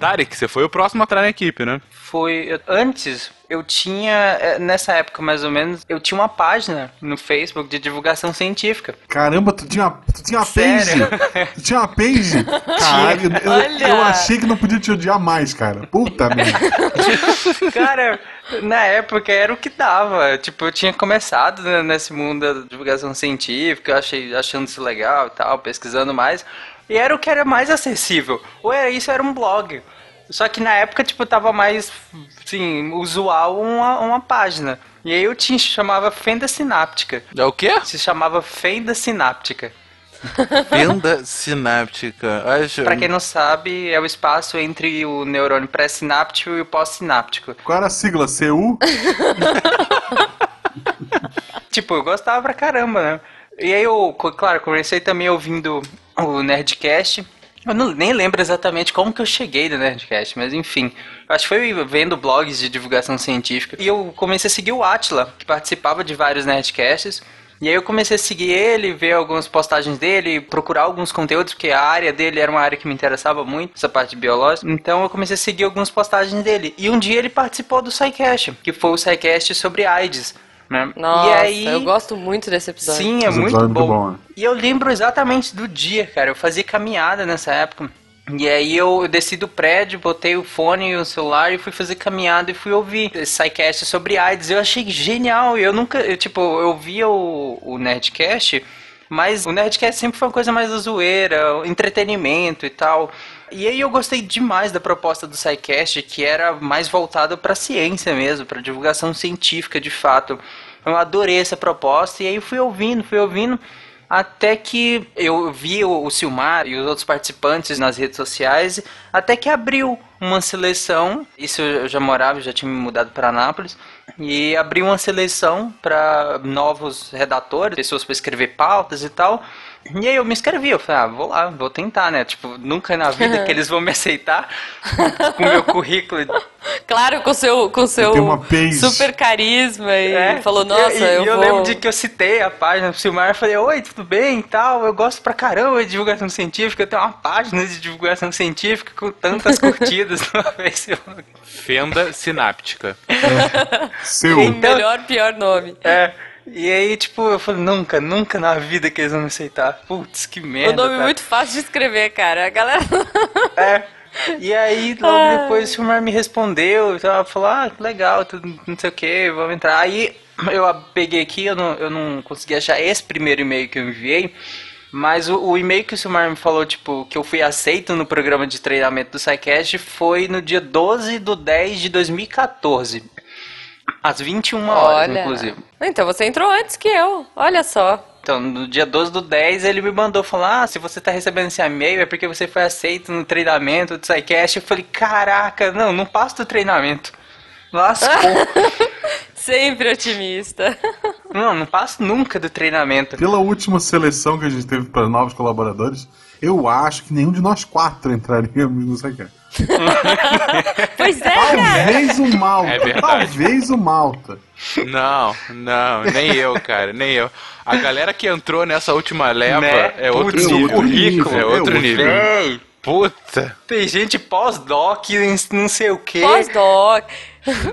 Speaker 2: Tarek, você foi o próximo a entrar na equipe, né?
Speaker 3: Foi. Antes, eu tinha. é, Nessa época, mais ou menos, eu tinha uma página no Facebook de divulgação científica.
Speaker 1: Caramba, tu tinha, tu tinha uma page?
Speaker 3: Sério?
Speaker 1: Tu tinha uma page? Caralho, eu, eu achei que não podia te odiar mais, cara. Puta merda.
Speaker 3: Cara, na época era o que dava. Tipo, eu tinha começado né, nesse mundo da divulgação científica, achei, achando isso legal e tal, pesquisando mais. E era o que era mais acessível. Ou era isso, ou era um blog. Só que na época, tipo, tava mais, assim, usual uma, uma página. E aí eu tinha, chamava Fenda Sináptica.
Speaker 2: É o quê?
Speaker 3: Se chamava Fenda Sináptica.
Speaker 2: Fenda sináptica. Acho...
Speaker 3: Pra quem não sabe, é o espaço entre o neurônio pré-sináptico e o pós-sináptico.
Speaker 1: Qual era a sigla? CU?
Speaker 3: Tipo, eu gostava pra caramba, né? E aí eu, claro, comecei também ouvindo o Nerdcast. Eu não, nem lembro exatamente como que eu cheguei no Nerdcast, mas enfim. Acho que foi vendo blogs de divulgação científica. E eu comecei a seguir o Atila, que participava de vários Nerdcasts. E aí eu comecei a seguir ele, ver algumas postagens dele, procurar alguns conteúdos, porque a área dele era uma área que me interessava muito, essa parte biológica. Então eu comecei a seguir algumas postagens dele. E um dia ele participou do SciCast, que foi o SciCast sobre AIDS. Né?
Speaker 4: Nossa,
Speaker 3: e aí,
Speaker 4: eu gosto muito desse episódio.
Speaker 3: Sim, é
Speaker 1: Esse
Speaker 3: muito
Speaker 1: episódio é
Speaker 3: bom.
Speaker 1: muito bom, né?
Speaker 3: E eu lembro exatamente do dia, cara. Eu fazia caminhada nessa época. E aí eu desci do prédio, botei o fone e o celular e fui fazer caminhada e fui ouvir esse SciCast sobre AIDS. Eu achei genial. Eu nunca, eu, tipo, eu via o, o Nerdcast, mas o Nerdcast sempre foi uma coisa mais da zoeira, entretenimento e tal. E aí eu gostei demais da proposta do SciCast, que era mais voltado para ciência mesmo, para divulgação científica de fato. Eu adorei essa proposta e aí fui ouvindo, fui ouvindo. Até que eu vi o, o Silmar e os outros participantes nas redes sociais, até que abriu uma seleção. Isso eu já morava, já tinha me mudado para Anápolis. E abriu uma seleção para novos redatores, pessoas para escrever pautas e tal. E aí eu me inscrevi, eu falei, ah, vou lá, vou tentar, né? Tipo, nunca na vida que eles vão me aceitar com o meu currículo.
Speaker 4: Claro, com seu, com seu super carisma e
Speaker 3: É,
Speaker 4: falou, nossa,
Speaker 3: e,
Speaker 4: eu,
Speaker 3: e eu
Speaker 4: vou...
Speaker 3: lembro de que eu citei a página pro Silmar, falei, oi, tudo bem e tal, eu gosto pra caramba de divulgação científica, eu tenho uma página de divulgação científica com tantas curtidas no Facebook.
Speaker 2: Fenda sináptica.
Speaker 1: Seu.
Speaker 4: Melhor, pior nome.
Speaker 3: É, e aí, tipo, eu falei, nunca, nunca na vida que eles vão me aceitar. Putz, que merda,
Speaker 4: o nome
Speaker 3: cara.
Speaker 4: muito fácil de escrever, cara. A galera...
Speaker 3: É. E aí, logo depois, o Silmar me respondeu, então ela falou, ah, que legal, tudo, não sei o que, vamos entrar. Aí eu peguei aqui, eu não, eu não consegui achar esse primeiro e-mail que eu enviei, mas o, o e-mail que o Silmar me falou, tipo, que eu fui aceito no programa de treinamento do SciCast foi no dia 12 de 10 de 2014. Às 21 horas,
Speaker 4: Olha.
Speaker 3: inclusive.
Speaker 4: Então você entrou antes que eu. Olha só.
Speaker 3: Então, no dia 12 do 10, ele me mandou falar: ah, se você tá recebendo esse e-mail é porque você foi aceito no treinamento do SciCast. Eu falei: caraca, não, não passo do treinamento. Lascou.
Speaker 4: Sempre otimista.
Speaker 3: não, não passo nunca do treinamento.
Speaker 1: Pela última seleção que a gente teve para novos colaboradores, Eu acho que nenhum de nós quatro entraríamos no Psycast.
Speaker 4: pois é,
Speaker 1: Talvez o Malta.
Speaker 2: É verdade.
Speaker 1: Talvez o Malta.
Speaker 2: Não, não, nem eu, cara, nem eu. A galera que entrou nessa última leva
Speaker 3: Né?
Speaker 2: é outro
Speaker 3: Putz,
Speaker 2: nível.
Speaker 3: currículo.
Speaker 2: É outro
Speaker 3: Eu-
Speaker 2: nível.
Speaker 3: Véi.
Speaker 2: Puta.
Speaker 3: Tem gente pós-doc, não sei o quê.
Speaker 4: Pós-doc.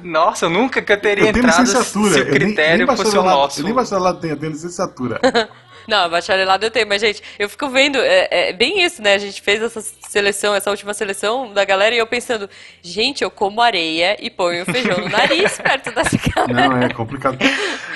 Speaker 3: Nossa, eu nunca que eu teria
Speaker 1: Eu
Speaker 3: entrado se o
Speaker 1: eu nem-
Speaker 3: critério
Speaker 1: nem
Speaker 3: fosse o nosso.
Speaker 1: Eu nem bacharelado tenho, eu tenho licenciatura.
Speaker 4: Não, bacharelado eu tenho, mas, gente, eu fico vendo, é, é bem isso, né? A gente fez essa seleção, essa última seleção da galera, e eu pensando, gente, eu como areia e ponho feijão no nariz perto dessa galera.
Speaker 1: Não, é complicado.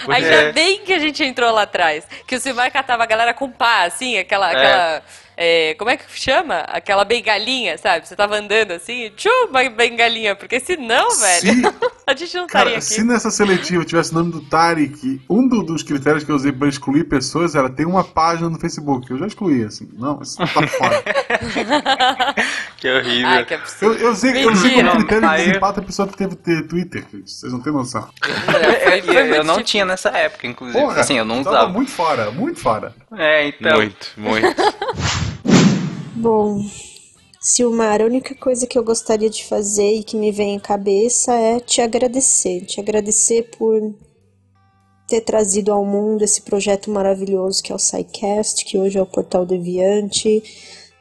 Speaker 4: Ainda
Speaker 1: É.
Speaker 4: bem que a gente entrou lá atrás. Que o Silmar catava a galera com pá, assim, aquela.
Speaker 3: É.
Speaker 4: aquela é, como é que chama? Aquela bengalinha, sabe? Você tava andando assim, tchum, uma bengalinha. Porque senão, velho, a gente não estaria aqui.
Speaker 1: se nessa seletiva tivesse o nome do Tarek, um do- dos critérios que eu usei pra excluir pessoas era ter uma página no Facebook. Eu já excluí, assim. Não, isso tá fora.
Speaker 3: Que horrível.
Speaker 4: Ai, que absurdo.
Speaker 1: Eu, eu usei, eu usei como
Speaker 3: Mentira.
Speaker 1: critério de desempate a pessoa que teve ter Twitter. Vocês não têm noção.
Speaker 3: Eu, eu- eu não tinha nessa época, inclusive.
Speaker 1: Porra,
Speaker 3: assim, eu não
Speaker 1: tava
Speaker 3: usava.
Speaker 1: muito fora, muito fora.
Speaker 3: É, então.
Speaker 2: Muito, muito.
Speaker 15: Bom, Silmar, a única coisa que eu gostaria de fazer e que me vem à cabeça é te agradecer. Te agradecer por ter trazido ao mundo esse projeto maravilhoso que é o SciCast, que hoje é o Portal Deviante,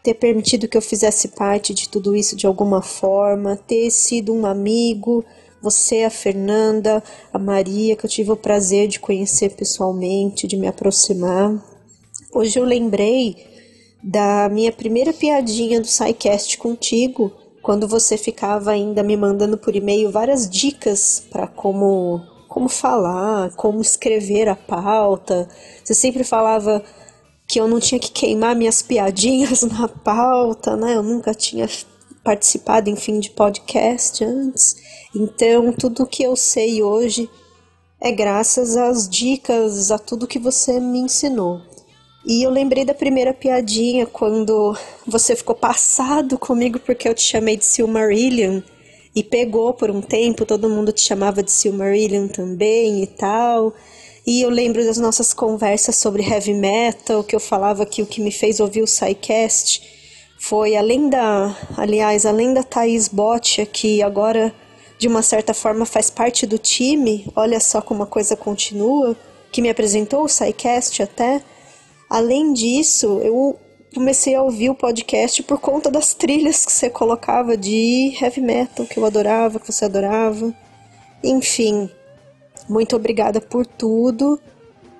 Speaker 15: ter permitido que eu fizesse parte de tudo isso de alguma forma, ter sido um amigo, você, a Fernanda, a Maria, que eu tive o prazer de conhecer pessoalmente, de me aproximar. Hoje eu lembrei da minha primeira piadinha do SciCast contigo, quando você ficava ainda me mandando por e-mail várias dicas para como como falar, como escrever a pauta. Você sempre falava que eu não tinha que queimar minhas piadinhas na pauta, né? Eu nunca tinha participado, enfim, de podcast antes. Então, tudo que eu sei hoje é graças às dicas, a tudo que você me ensinou. E eu lembrei da primeira piadinha quando você ficou passado comigo porque eu te chamei de Silmarillion e pegou por um tempo, todo mundo te chamava de Silmarillion também e tal. E eu lembro das nossas conversas sobre heavy metal, que eu falava que o que me fez ouvir o SciCast foi além da, aliás, além da Thaís Botia, que agora de uma certa forma faz parte do time, olha só como a coisa continua, que me apresentou o SciCast até. Além disso, eu comecei a ouvir o podcast por conta das trilhas que você colocava de heavy metal, que eu adorava, que você adorava. Enfim, muito obrigada por tudo,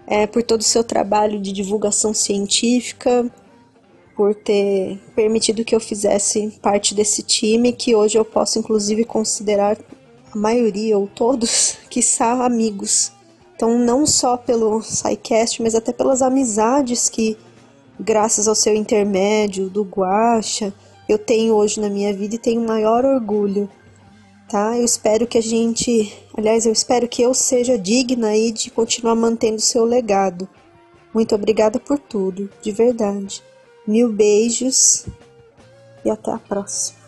Speaker 15: é, por todo o seu trabalho de divulgação científica, por ter permitido que eu fizesse parte desse time, que hoje eu posso inclusive considerar a maioria ou todos que são amigos. Então, não só pelo SciCast, mas até pelas amizades que, graças ao seu intermédio, do Guacha, eu tenho hoje na minha vida e tenho maior orgulho. Tá? Eu espero que a gente, aliás, eu espero que eu seja digna aí de continuar mantendo o seu legado. Muito obrigada por tudo, de verdade. Mil beijos e até a próxima.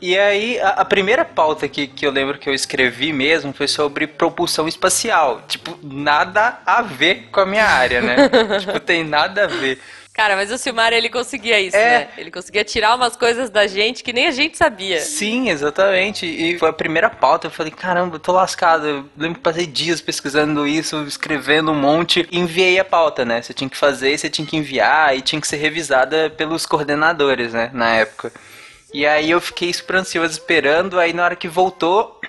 Speaker 3: E aí, a, a primeira pauta que, que eu lembro que eu escrevi mesmo foi sobre propulsão espacial. Tipo, nada a ver com a minha área, né? tipo, tem nada a ver.
Speaker 4: Cara, mas o Silmar, ele conseguia isso,
Speaker 3: É.
Speaker 4: né? Ele conseguia tirar umas coisas da gente que nem a gente sabia.
Speaker 3: Sim, exatamente. E foi a primeira pauta. Eu falei, caramba, eu tô lascado. Eu lembro que passei dias pesquisando isso, escrevendo um monte. E enviei a pauta, né? Você tinha que fazer, você tinha que enviar e tinha que ser revisada pelos coordenadores, né? Na época. E aí eu fiquei super ansioso esperando. Aí na hora que voltou,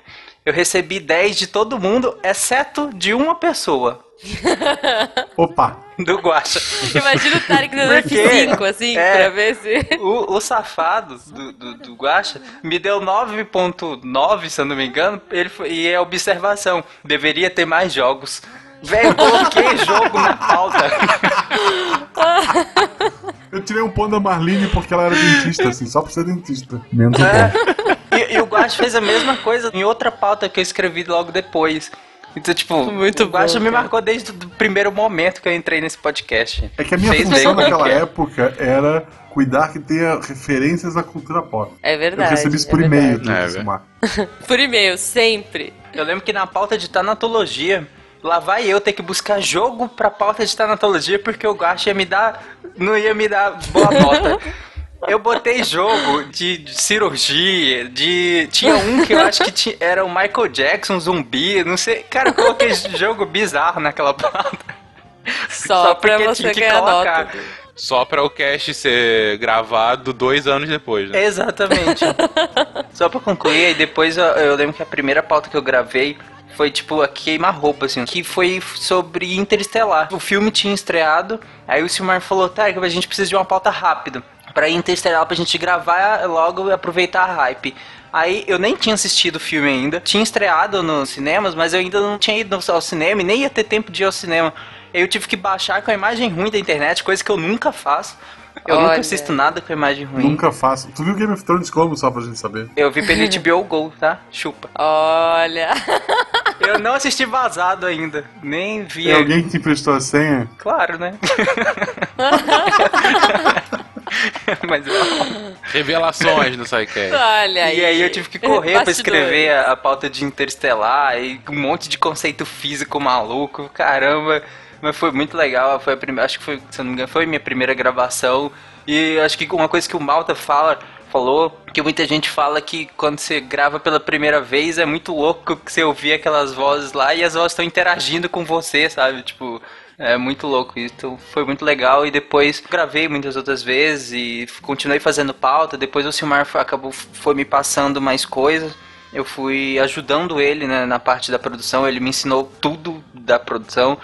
Speaker 3: eu recebi 10 de todo mundo, exceto de uma pessoa.
Speaker 1: Opa!
Speaker 3: Do Guacha.
Speaker 4: Imagina o Tarek dando
Speaker 3: Porque,
Speaker 4: F5, assim,
Speaker 3: é,
Speaker 4: pra ver se...
Speaker 3: O, o safado do, do, do Guacha me deu 9.9, se eu não me engano, ele foi, e é observação. Deveria ter mais jogos. Velho, eu coloquei jogo na pauta.
Speaker 1: Eu tirei um ponto da Marlene porque ela era dentista, assim, só pra ser dentista. Menos
Speaker 3: É.
Speaker 1: ponto.
Speaker 3: E, e o Guacha fez a mesma coisa em outra pauta que eu escrevi logo depois. Então, tipo,
Speaker 4: Muito
Speaker 3: o me marcou desde o primeiro momento que eu entrei nesse podcast.
Speaker 1: É que a minha
Speaker 3: Fez
Speaker 1: função naquela
Speaker 3: né?
Speaker 1: época era cuidar que tenha referências à cultura pop.
Speaker 4: É verdade,
Speaker 1: Eu recebi isso
Speaker 4: é
Speaker 1: por e-mail,
Speaker 2: É,
Speaker 1: Silmar.
Speaker 4: Por e-mail, sempre.
Speaker 3: Eu lembro que na pauta de tanatologia, lá vai eu ter que buscar jogo pra pauta de tanatologia porque eu acho que ia me dar. não ia me dar boa nota. Eu botei jogo de, de cirurgia, de. Tinha um que eu acho que tinha, era o Michael Jackson zumbi, não sei. Cara, eu coloquei jogo bizarro naquela pauta.
Speaker 4: Só, pra
Speaker 3: porque
Speaker 4: você
Speaker 3: tinha que
Speaker 4: ganhar
Speaker 3: colocar.
Speaker 4: nota.
Speaker 2: Só para o cast ser gravado dois anos depois, né?
Speaker 3: Exatamente. Só pra concluir, aí depois eu, eu lembro que a primeira pauta que eu gravei foi tipo a queima-roupa, assim, que foi sobre Interestelar. O filme tinha estreado, aí o Silmar falou, tá, a gente precisa de uma pauta rápida pra Interestelar pra gente gravar logo e aproveitar a hype. Aí eu nem tinha assistido o filme ainda, tinha estreado nos cinemas, mas eu ainda não tinha ido ao cinema e nem ia ter tempo de ir ao cinema. Aí eu tive que baixar com a imagem ruim da internet, coisa que eu nunca faço. Eu nunca
Speaker 4: Olha.
Speaker 3: assisto nada com a imagem ruim.
Speaker 1: Nunca faço. Tu viu Game of Thrones como, só pra gente saber?
Speaker 3: Eu vi pela HBO Go, tá? Chupa.
Speaker 4: Olha.
Speaker 3: Eu não assisti vazado ainda. Nem vi.
Speaker 1: Tem alguém que te emprestou a senha?
Speaker 3: Claro, né? Mas
Speaker 2: Revelações no SciCast.
Speaker 4: Olha aí.
Speaker 3: E aí eu tive que correr pra
Speaker 4: Bastidores.
Speaker 3: escrever a, a pauta de Interestelar e um monte de conceito físico maluco, caramba. Mas foi muito legal, foi a primeira, acho que foi, se eu não me engano, foi a minha primeira gravação. E acho que uma coisa que o Malta fala, falou, que muita gente fala que quando você grava pela primeira vez é muito louco que você ouvir aquelas vozes lá e as vozes estão interagindo com você, sabe? Tipo, é muito louco isso. Então, foi muito legal e depois gravei muitas outras vezes e continuei fazendo pauta. Depois o Silmar acabou foi me passando mais coisas. Eu fui ajudando ele né, na parte da produção. Ele me ensinou tudo da produção,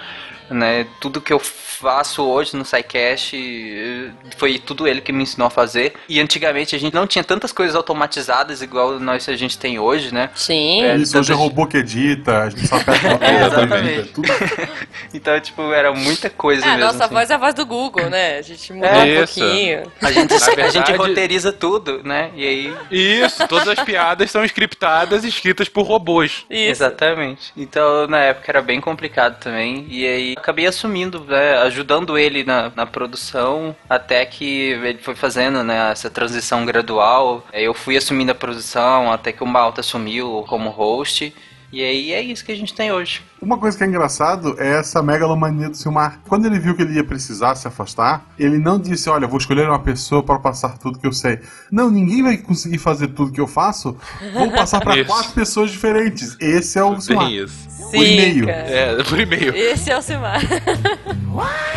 Speaker 3: né? Tudo que eu faço hoje no SciCast eh, foi tudo ele que me ensinou a fazer. E antigamente a gente não tinha tantas coisas automatizadas igual nós a gente tem hoje, né?
Speaker 4: Sim.
Speaker 3: É,
Speaker 1: Isso, hoje é robô que edita, a gente só pega uma
Speaker 3: É, exatamente.
Speaker 1: tudo.
Speaker 3: Então, tipo, era muita coisa
Speaker 4: É, a
Speaker 3: mesmo.
Speaker 4: nossa
Speaker 3: assim.
Speaker 4: voz é a voz do Google, né? A gente muda
Speaker 3: É.
Speaker 4: um
Speaker 2: Isso.
Speaker 4: pouquinho.
Speaker 3: A gente,
Speaker 2: Na
Speaker 3: a gente
Speaker 2: verdade-
Speaker 3: roteiriza tudo, né? E aí.
Speaker 2: Isso, todas as piadas são scriptadas e escritas por robôs.
Speaker 3: Exatamente. Então, na época era bem complicado também. E aí acabei assumindo, né, ajudando ele na, na produção, até que ele foi fazendo, né, essa transição gradual. Eu fui assumindo a produção, até que o Malta assumiu como host. E aí é isso que a gente tem hoje.
Speaker 1: Uma coisa que é engraçado é essa megalomania do Silmar. Quando ele viu que ele ia precisar se afastar, ele não disse, olha, vou escolher uma pessoa para passar tudo que eu sei. Não, ninguém vai conseguir fazer tudo que eu faço. Vou passar para quatro pessoas diferentes. Esse é o Silmar.
Speaker 2: Tem isso.
Speaker 1: Por e-mail.
Speaker 2: É, por e-mail.
Speaker 4: Esse é o Silmar.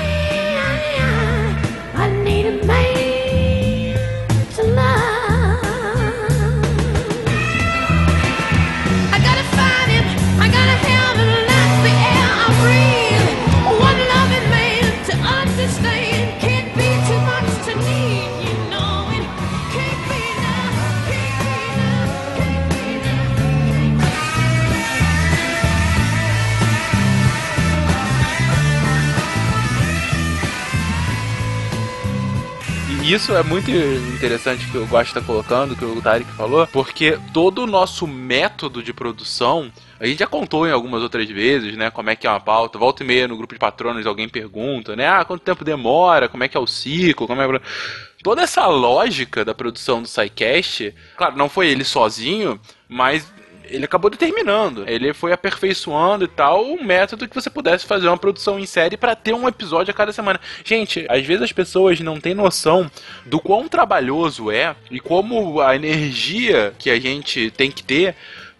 Speaker 2: isso é muito interessante que gosto de estar colocando, que o Tarek falou, porque todo o nosso método de produção, a gente já contou em algumas outras vezes, né, como é que é uma pauta, volta e meia no grupo de patronos alguém pergunta, né, ah, quanto tempo demora, como é que é o ciclo, como é... Toda essa lógica da produção do SciCast, claro, não foi ele sozinho, mas ele acabou determinando. Ele foi aperfeiçoando e tal um método que você pudesse fazer uma produção em série para ter um episódio a cada semana. Gente, às vezes as pessoas não têm noção do quão trabalhoso é e como a energia que a gente tem que ter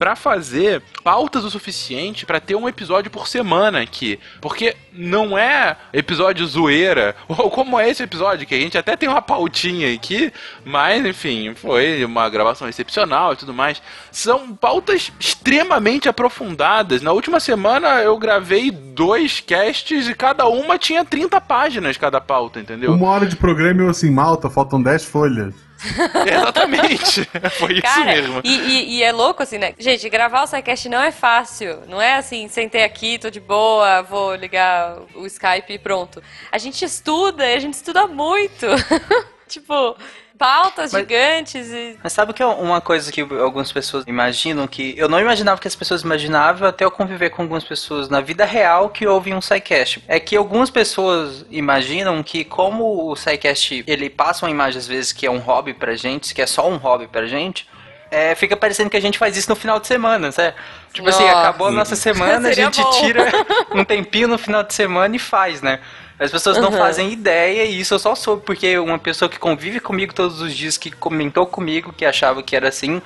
Speaker 2: para fazer pautas o suficiente para ter um episódio por semana aqui. Porque não é episódio zoeira, ou como é esse episódio, que a gente até tem uma pautinha aqui, mas enfim, foi uma gravação excepcional e tudo mais. São pautas extremamente aprofundadas. Na última semana eu gravei dois casts e cada uma tinha 30 páginas cada pauta, entendeu?
Speaker 1: Uma hora de programa eu assim, malta, faltam 10 folhas.
Speaker 2: Exatamente. Foi isso
Speaker 4: Cara,
Speaker 2: mesmo.
Speaker 4: E, e- e é louco assim, né? Gente, gravar o SciCast não é fácil. Não é assim, sentei aqui, tô de boa, vou ligar o Skype e pronto. A gente estuda, e a gente estuda muito. tipo, pautas
Speaker 3: Mas-
Speaker 4: gigantes e.
Speaker 3: Mas sabe que é uma coisa que algumas pessoas imaginam que eu não imaginava que as pessoas imaginavam até eu conviver com algumas pessoas na vida real que ouvem um SciCast. É que algumas pessoas imaginam que como o SciCast ele passa uma imagem às vezes que é um hobby pra gente, que é só um hobby pra gente, é, fica parecendo que a gente faz isso no final de semana, sabe? Tipo assim, acabou a nossa semana, a gente
Speaker 4: bom.
Speaker 3: tira um tempinho no final de semana e faz, né? As pessoas não
Speaker 4: Uhum.
Speaker 3: fazem ideia e isso eu só soube porque uma pessoa que convive comigo todos os dias, que comentou comigo, que achava que era assim,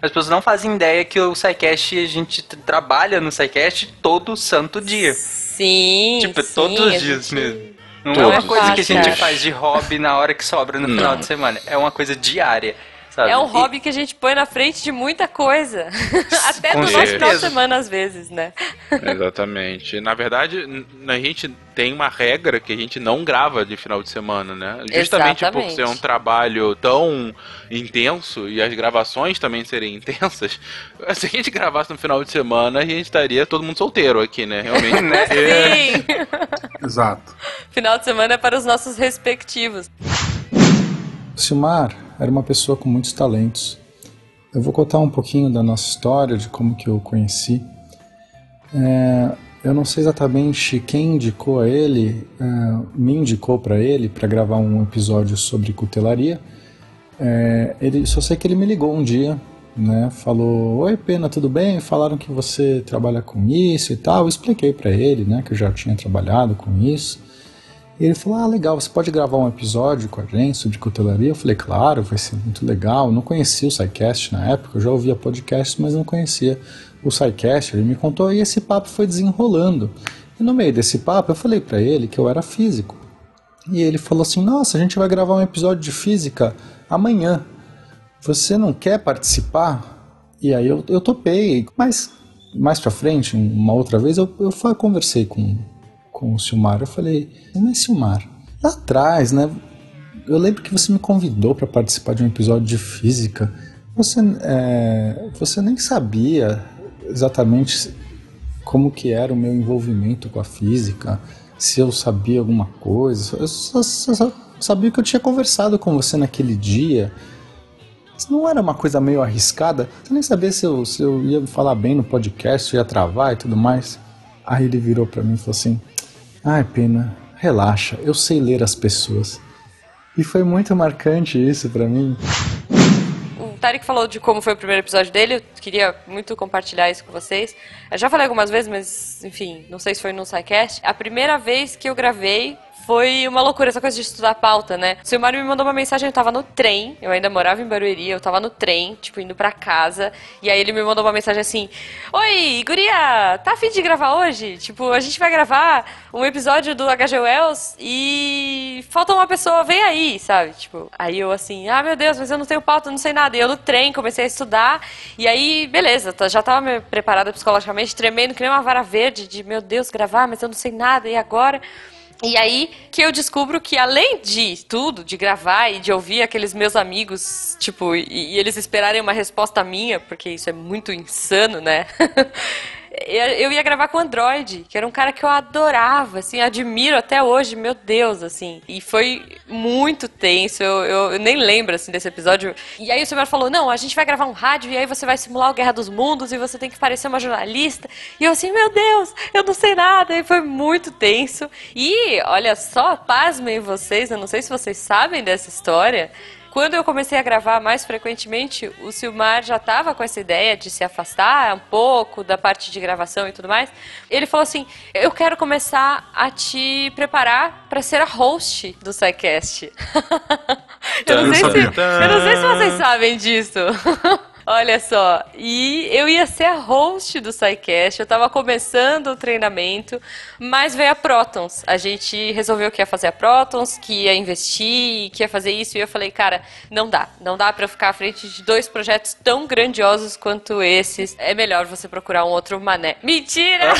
Speaker 3: as pessoas não fazem ideia que o SciCast, a gente trabalha no SciCast todo santo dia.
Speaker 4: Sim,
Speaker 3: Tipo,
Speaker 4: sim,
Speaker 3: todos os dias
Speaker 4: gente-
Speaker 3: mesmo. Não
Speaker 4: Não
Speaker 3: é uma
Speaker 4: é
Speaker 3: coisa que a gente faz de hobby na hora que sobra no final
Speaker 2: Não.
Speaker 3: de semana. É uma coisa diária, sabe?
Speaker 4: É um
Speaker 3: E-
Speaker 4: hobby que a gente põe na frente de muita coisa. Até
Speaker 2: Com
Speaker 4: no nosso final de semana, às vezes, né?
Speaker 2: Exatamente. Na verdade, a gente tem uma regra que a gente não grava de final de semana, né? Justamente por
Speaker 4: Exatamente.
Speaker 2: ser um trabalho tão intenso e as gravações também serem intensas. Se a gente gravasse no final de semana, a gente estaria todo mundo solteiro aqui, né? Realmente.
Speaker 3: Né?
Speaker 2: porque-
Speaker 1: Exato.
Speaker 4: Final de semana é para os nossos respectivos.
Speaker 16: Silmar era uma pessoa com muitos talentos. Eu vou contar um pouquinho da nossa história, de como que eu o conheci. É, eu não sei exatamente quem indicou a ele, é, me indicou para ele para gravar um episódio sobre cutelaria. É, ele, só sei que ele me ligou um dia, né? Falou: Oi, Pena, tudo bem? Falaram que você trabalha com isso e tal. Eu expliquei para ele, né, que eu já tinha trabalhado com isso. Ele falou: Ah, legal, você pode gravar um episódio com a gente sobre cutelaria? Eu falei: Claro, vai ser muito legal. Eu não conhecia o SciCast na época, eu já ouvia podcast, mas não conhecia o SciCast. Ele me contou e esse papo foi desenrolando. E no meio desse papo, eu falei para ele que eu era físico. E ele falou assim: Nossa, a gente vai gravar um episódio de física amanhã. Você não quer participar? E aí eu, eu topei. Mas mais pra frente, uma outra vez, eu, eu conversei com, com o Silmar. Eu falei: Mas Silmar, lá atrás, né? Eu lembro que você me convidou para participar de um episódio de física. Você, é, você nem sabia exatamente como que era o meu envolvimento com a física, se eu sabia alguma coisa. Eu só, só- só sabia que eu tinha conversado com você naquele dia. Não era uma coisa meio arriscada? Você nem sabia se eu, se eu ia falar bem no podcast, ia travar e tudo mais. Aí ele virou pra mim e falou assim: Ai, Pena, relaxa, eu sei ler as pessoas. E foi muito marcante isso pra mim.
Speaker 4: O Tarek falou de como foi o primeiro episódio dele, eu queria muito compartilhar isso com vocês. Eu já falei algumas vezes, mas enfim, não sei se foi no SciCast. A primeira vez que eu gravei foi uma loucura, essa coisa de estudar pauta, né? O Silmário me mandou uma mensagem, eu tava no trem, eu ainda morava em Barueri, eu tava no trem, tipo, indo pra casa, e aí ele me mandou uma mensagem assim: Oi, guria, tá afim de gravar hoje? Tipo, a gente vai gravar um episódio do HG Wells e falta uma pessoa, vem aí, sabe? Tipo, aí eu assim, ah, meu Deus, mas eu não tenho pauta, não sei nada. E eu no trem comecei a estudar, e aí, beleza, tá- já tava me preparada psicologicamente, tremendo que nem uma vara verde, de meu Deus, gravar, mas eu não sei nada, e agora? E aí que eu descubro que além de tudo, de gravar e de ouvir aqueles meus amigos, tipo, e, e eles esperarem uma resposta minha, porque isso é muito insano, né? eu ia gravar com o Android, que era um cara que eu adorava, assim, admiro até hoje, meu Deus, assim. E foi muito tenso, eu, eu- eu nem lembro, assim, desse episódio. E aí o Silmar falou, não, a gente vai gravar um rádio e aí você vai simular o Guerra dos Mundos e você tem que parecer uma jornalista. E eu assim, meu Deus, eu não sei nada. E foi muito tenso. E, olha só, pasmem vocês, eu não sei se vocês sabem dessa história, quando eu comecei a gravar mais frequentemente, o Silmar já estava com essa ideia de se afastar um pouco da parte de gravação e tudo mais. Ele falou assim: Eu quero começar a te preparar para ser a host do SciCast. eu, não
Speaker 1: Eu
Speaker 4: sei se, eu não sei se vocês sabem disso. Olha só, e eu ia ser a host do SciCast, eu tava começando o treinamento, mas veio a Protons. A gente resolveu que ia fazer a Protons, que ia investir, que ia fazer isso, e eu falei, cara, não dá. Não dá pra eu ficar à frente de dois projetos tão grandiosos quanto esses. É melhor você procurar um outro mané. Mentira!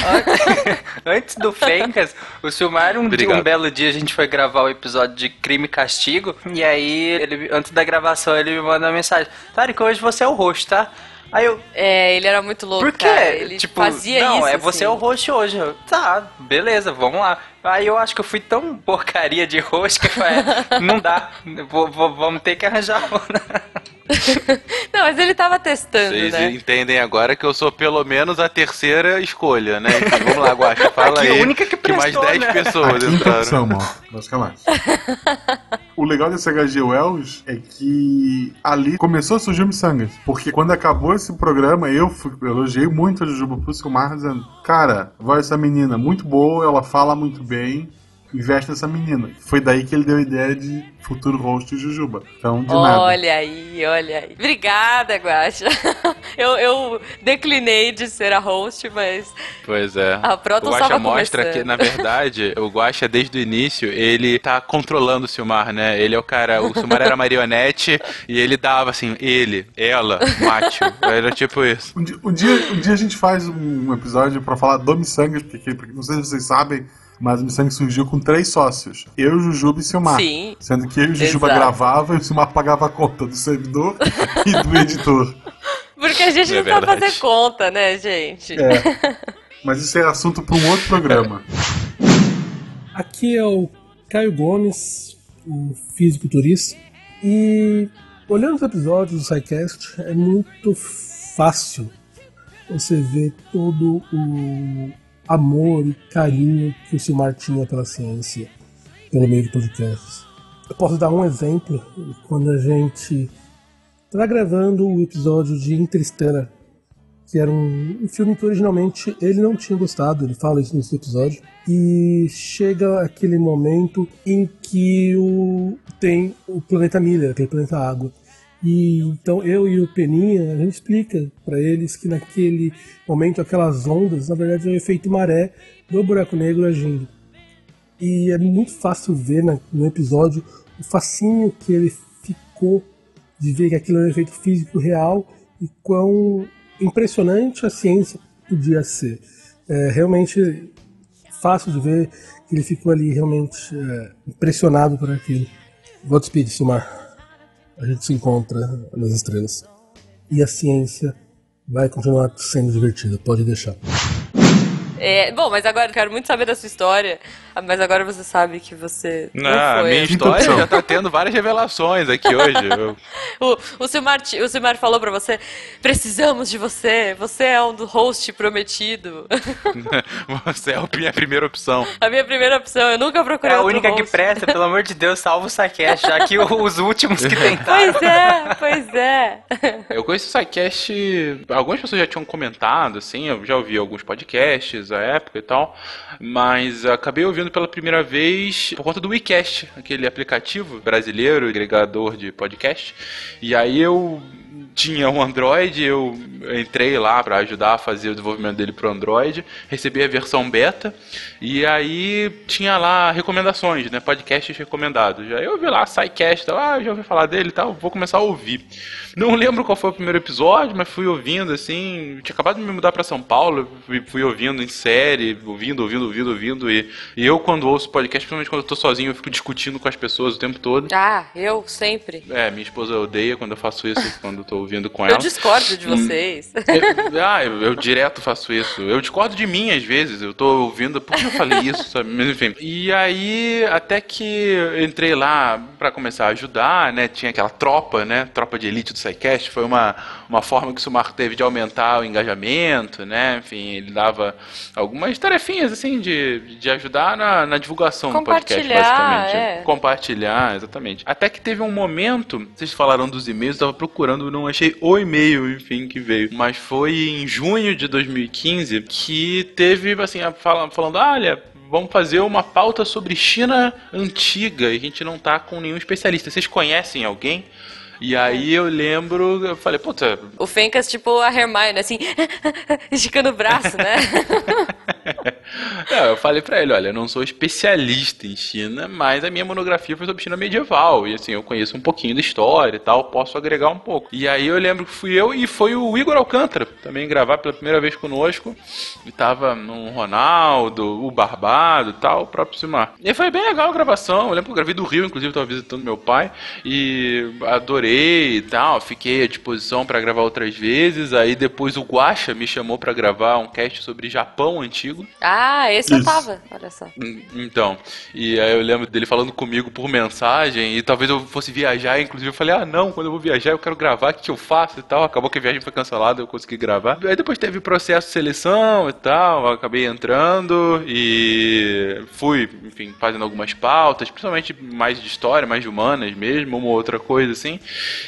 Speaker 3: Antes do Fencas, o Silmar, um, dia- um belo dia, a gente foi gravar o episódio de Crime e Castigo. E aí, ele, antes da gravação, ele me manda uma mensagem: Tarek, hoje você é o host, tá? Aí eu.
Speaker 4: É, ele era muito louco.
Speaker 3: Por quê?
Speaker 4: cara. Ele
Speaker 3: tipo,
Speaker 4: fazia
Speaker 3: não,
Speaker 4: isso.
Speaker 3: é você é o
Speaker 4: assim.
Speaker 3: host hoje. Eu, tá, beleza, vamos lá. Aí eu acho que eu fui tão porcaria de host que eu falei, não dá, vou- vou- vamos ter que arranjar outra.
Speaker 4: Não, mas ele tava testando,
Speaker 2: Vocês
Speaker 4: né?
Speaker 2: entendem agora que eu sou pelo menos a terceira escolha, né? Enfim, vamos lá, Guaxa, fala
Speaker 3: Aqui, a
Speaker 2: aí.
Speaker 3: única que
Speaker 2: mais
Speaker 3: prestou,
Speaker 2: 10
Speaker 3: né?
Speaker 2: pessoas
Speaker 1: A
Speaker 2: entraram.
Speaker 1: opção, ó. Basicamente. O legal desse HG Wells é que ali começou a surgir o Missangas. Porque quando acabou esse programa, eu fui, eu elogiei muito a Jujuba pro Silmar, dizendo: Cara, a voz dessa menina muito boa, ela fala muito bem, investe nessa menina. Foi daí que ele deu a ideia de futuro host de Jujuba. Então, de nada.
Speaker 4: Olha aí, olha aí. Obrigada, Guaxa. Eu, eu declinei de ser a host, mas
Speaker 2: Pois é.
Speaker 4: A Proton
Speaker 2: o Guaxa mostra
Speaker 4: começando.
Speaker 2: que, na verdade, o Guaxa, desde o início, ele tá controlando o Silmar, né? Ele é o cara. O Silmar era marionete e ele dava assim, ele, ela, macho. Era tipo isso.
Speaker 1: Um dia, um dia, um dia a gente faz um episódio pra falar do Missangas, porque, porque não sei se vocês sabem, mas o Missangas surgiu com três sócios: eu, Jujuba e Silmar.
Speaker 4: Sim.
Speaker 1: Sendo que eu e o Jujuba
Speaker 4: Exato.
Speaker 1: gravava e o Silmar pagava a conta do servidor e do editor.
Speaker 4: Porque a gente
Speaker 1: É
Speaker 4: não sabe
Speaker 1: verdade.
Speaker 4: fazer conta, né, gente?
Speaker 1: É. Mas isso é assunto para um outro programa.
Speaker 17: Aqui é o Caio Gomes, o fisiculturista. E olhando os episódios do SciCast, é muito fácil você ver todo o amor e carinho que o Silmar tinha pela ciência, pelo meio de podcasts. Eu posso dar um exemplo quando a gente estava gravando o episódio de Interstellar, que era um, um filme que originalmente ele não tinha gostado, ele fala isso nesse episódio. E chega aquele momento em que o, tem o planeta Miller, aquele planeta água. E então eu e o Peninha, a gente explica para eles que naquele momento aquelas ondas, na verdade, é o efeito maré do buraco negro agindo. E é muito fácil ver no episódio o fascínio que ele ficou de ver que aquilo era um efeito físico real e quão impressionante a ciência podia ser. É realmente fácil de ver que ele ficou ali realmente é, impressionado por aquilo. Godspeed, Silmar. A gente se encontra nas estrelas. E a ciência vai continuar sendo divertida, pode deixar.
Speaker 4: É, bom, mas agora eu quero muito saber da sua história. Mas agora você sabe que você. Não,
Speaker 2: Ah,
Speaker 4: foi.
Speaker 2: minha história já tá tendo várias revelações aqui hoje.
Speaker 4: O, o, Silmar, o Silmar falou pra você: precisamos de você, você é um do host prometido.
Speaker 2: Você é a minha primeira opção.
Speaker 4: A minha primeira opção, eu nunca procurei
Speaker 3: É a
Speaker 4: outro
Speaker 3: única que
Speaker 4: host.
Speaker 3: presta, pelo amor de Deus, salva o Saquest, já que os últimos que tentaram.
Speaker 4: Pois é, pois é.
Speaker 2: Eu conheço o SciCast, algumas pessoas já tinham comentado, assim, eu já ouvi alguns podcasts à época e tal, mas acabei ouvindo pela primeira vez por conta do WeCast, aquele aplicativo brasileiro, agregador de podcast, e aí eu tinha um Android, eu entrei lá para ajudar a fazer o desenvolvimento dele pro Android, recebi a versão beta e aí tinha lá recomendações, né, podcasts recomendados. Aí eu vi lá SciCast, ah, já ouvi falar dele e tal, vou começar a ouvir. Não lembro qual foi o primeiro episódio, mas fui ouvindo assim, tinha acabado de me mudar para São Paulo, fui, fui ouvindo em série, ouvindo, ouvindo, ouvindo, ouvindo e, e eu quando ouço podcast, principalmente quando eu tô sozinho, eu fico discutindo com as pessoas o tempo todo.
Speaker 4: Ah, eu sempre.
Speaker 2: É, minha esposa odeia quando eu faço isso, quando eu tô ouvindo com
Speaker 4: Eu
Speaker 2: ela.
Speaker 4: discordo de
Speaker 2: Hum,
Speaker 4: vocês.
Speaker 2: eu- ah, eu, eu direto faço isso. Eu discordo de mim às vezes. Eu tô ouvindo, por que eu falei isso? Sabe? Mas enfim. E aí, até que eu entrei lá pra começar a ajudar, né? Tinha aquela tropa, né? Tropa de elite do SciCast. Foi uma, uma forma que o Sumar teve de aumentar o engajamento, né? Enfim, ele dava algumas tarefinhas, assim, de, de ajudar na, na divulgação do podcast, basicamente.
Speaker 4: é.
Speaker 2: Compartilhar, exatamente. Até que teve um momento, vocês falaram dos e-mails, eu tava procurando, não achei o e-mail, enfim, que veio. Mas foi em junho de 2015 que teve, assim, a fala- falando, olha. Vamos fazer uma pauta sobre China antiga e a gente não tá com nenhum especialista. Vocês conhecem alguém? E aí eu lembro, eu falei, puta,
Speaker 4: O Fencas, tipo a Hermione, assim, esticando o braço, né?
Speaker 2: Não, eu falei pra ele, olha, eu não sou especialista em China, mas a minha monografia foi sobre China medieval. E assim, eu conheço um pouquinho da história e tal, posso agregar um pouco. E aí eu lembro que fui eu e foi o Igor Alcântara também gravar pela primeira vez conosco. E tava no Ronaldo, o Barbado e tal, o próprio Simar. E foi bem legal a gravação. Eu lembro que eu gravei do Rio, inclusive, tava visitando meu pai. E adorei e tal. Fiquei à disposição pra gravar outras vezes. Aí depois o Guaxa me chamou pra gravar um cast sobre Japão antigo.
Speaker 4: Ah, esse eu
Speaker 2: Isso.
Speaker 4: tava, olha só.
Speaker 2: Hum, Então, e aí eu lembro dele falando comigo por mensagem e talvez eu fosse viajar, inclusive eu falei, ah não, quando eu vou viajar eu quero gravar, o que, que eu faço e tal. Acabou que a viagem foi cancelada, eu consegui gravar. Aí depois teve processo de seleção e tal, eu acabei entrando e fui, enfim, fazendo algumas pautas, principalmente mais de história, mais de humanas mesmo, uma outra coisa assim.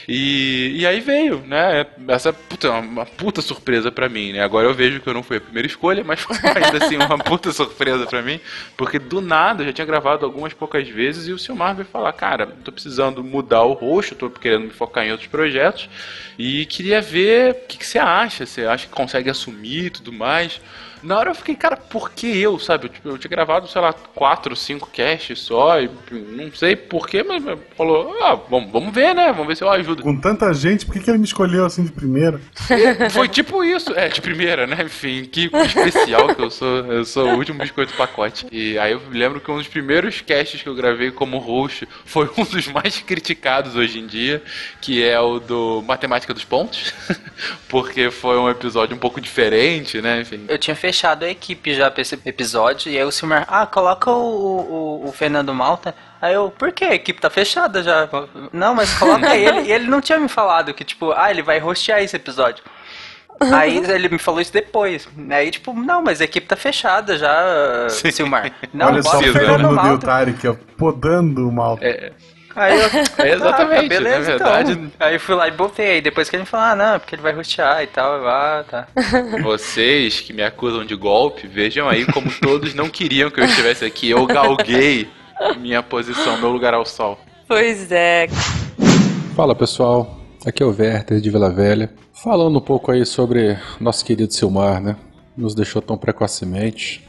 Speaker 2: E, e aí veio, né, essa puta, uma puta surpresa pra mim, né. Agora eu vejo que eu não fui a primeira escolha, mas foi ainda assim uma puta surpresa pra mim, porque do nada eu já tinha gravado algumas poucas vezes e o Silmar veio falar, cara, tô precisando mudar o rosto, tô querendo me focar em outros projetos e queria ver o que, que você acha, você acha que consegue assumir e tudo mais. Na hora eu fiquei, cara, por que eu, sabe? Eu, tipo, eu tinha gravado, sei lá, quatro, cinco casts só, e não sei porquê, mas mas falou, ah, vamos, vamos ver, né? Vamos ver se eu ajudo.
Speaker 1: Com tanta gente, por que, que ele me escolheu assim de primeira?
Speaker 2: Foi tipo isso, é, de primeira, né? Enfim, que especial que eu sou. Eu sou o último biscoito do pacote. E aí eu lembro que um dos primeiros casts que eu gravei como host foi um dos mais criticados hoje em dia, que é o do Matemática dos Pontos, porque foi um episódio um pouco diferente, né? Enfim.
Speaker 3: Eu tinha fechado a equipe já pra esse episódio, e aí o Silmar, ah, coloca o, o, o Fernando Malta. Aí eu, por quê? A equipe tá fechada já. Não, mas coloca ele. E ele não tinha me falado que, tipo, ah, ele vai rostear esse episódio. Aí ele me falou isso depois. Aí, tipo, não, mas a equipe tá fechada já, Silmar. Não,
Speaker 1: Olha só o
Speaker 3: Fernando Malta.
Speaker 1: Ó, podando o mal.
Speaker 2: É.
Speaker 3: Aí eu,
Speaker 2: É exatamente,
Speaker 3: ah, beleza,
Speaker 2: na verdade.
Speaker 3: então. Aí eu fui lá e botei. Aí depois que ele falou, ah, não, é porque ele vai rostear e tal. Eu, ah, tá.
Speaker 2: Vocês que me acusam de golpe, vejam aí como todos não queriam que eu estivesse aqui. Eu galguei minha posição, meu lugar ao sol.
Speaker 4: Pois é.
Speaker 18: Fala pessoal, aqui é o Werther de Vila Velha. Falando um pouco aí sobre nosso querido Silmar, né? Nos deixou tão precocemente.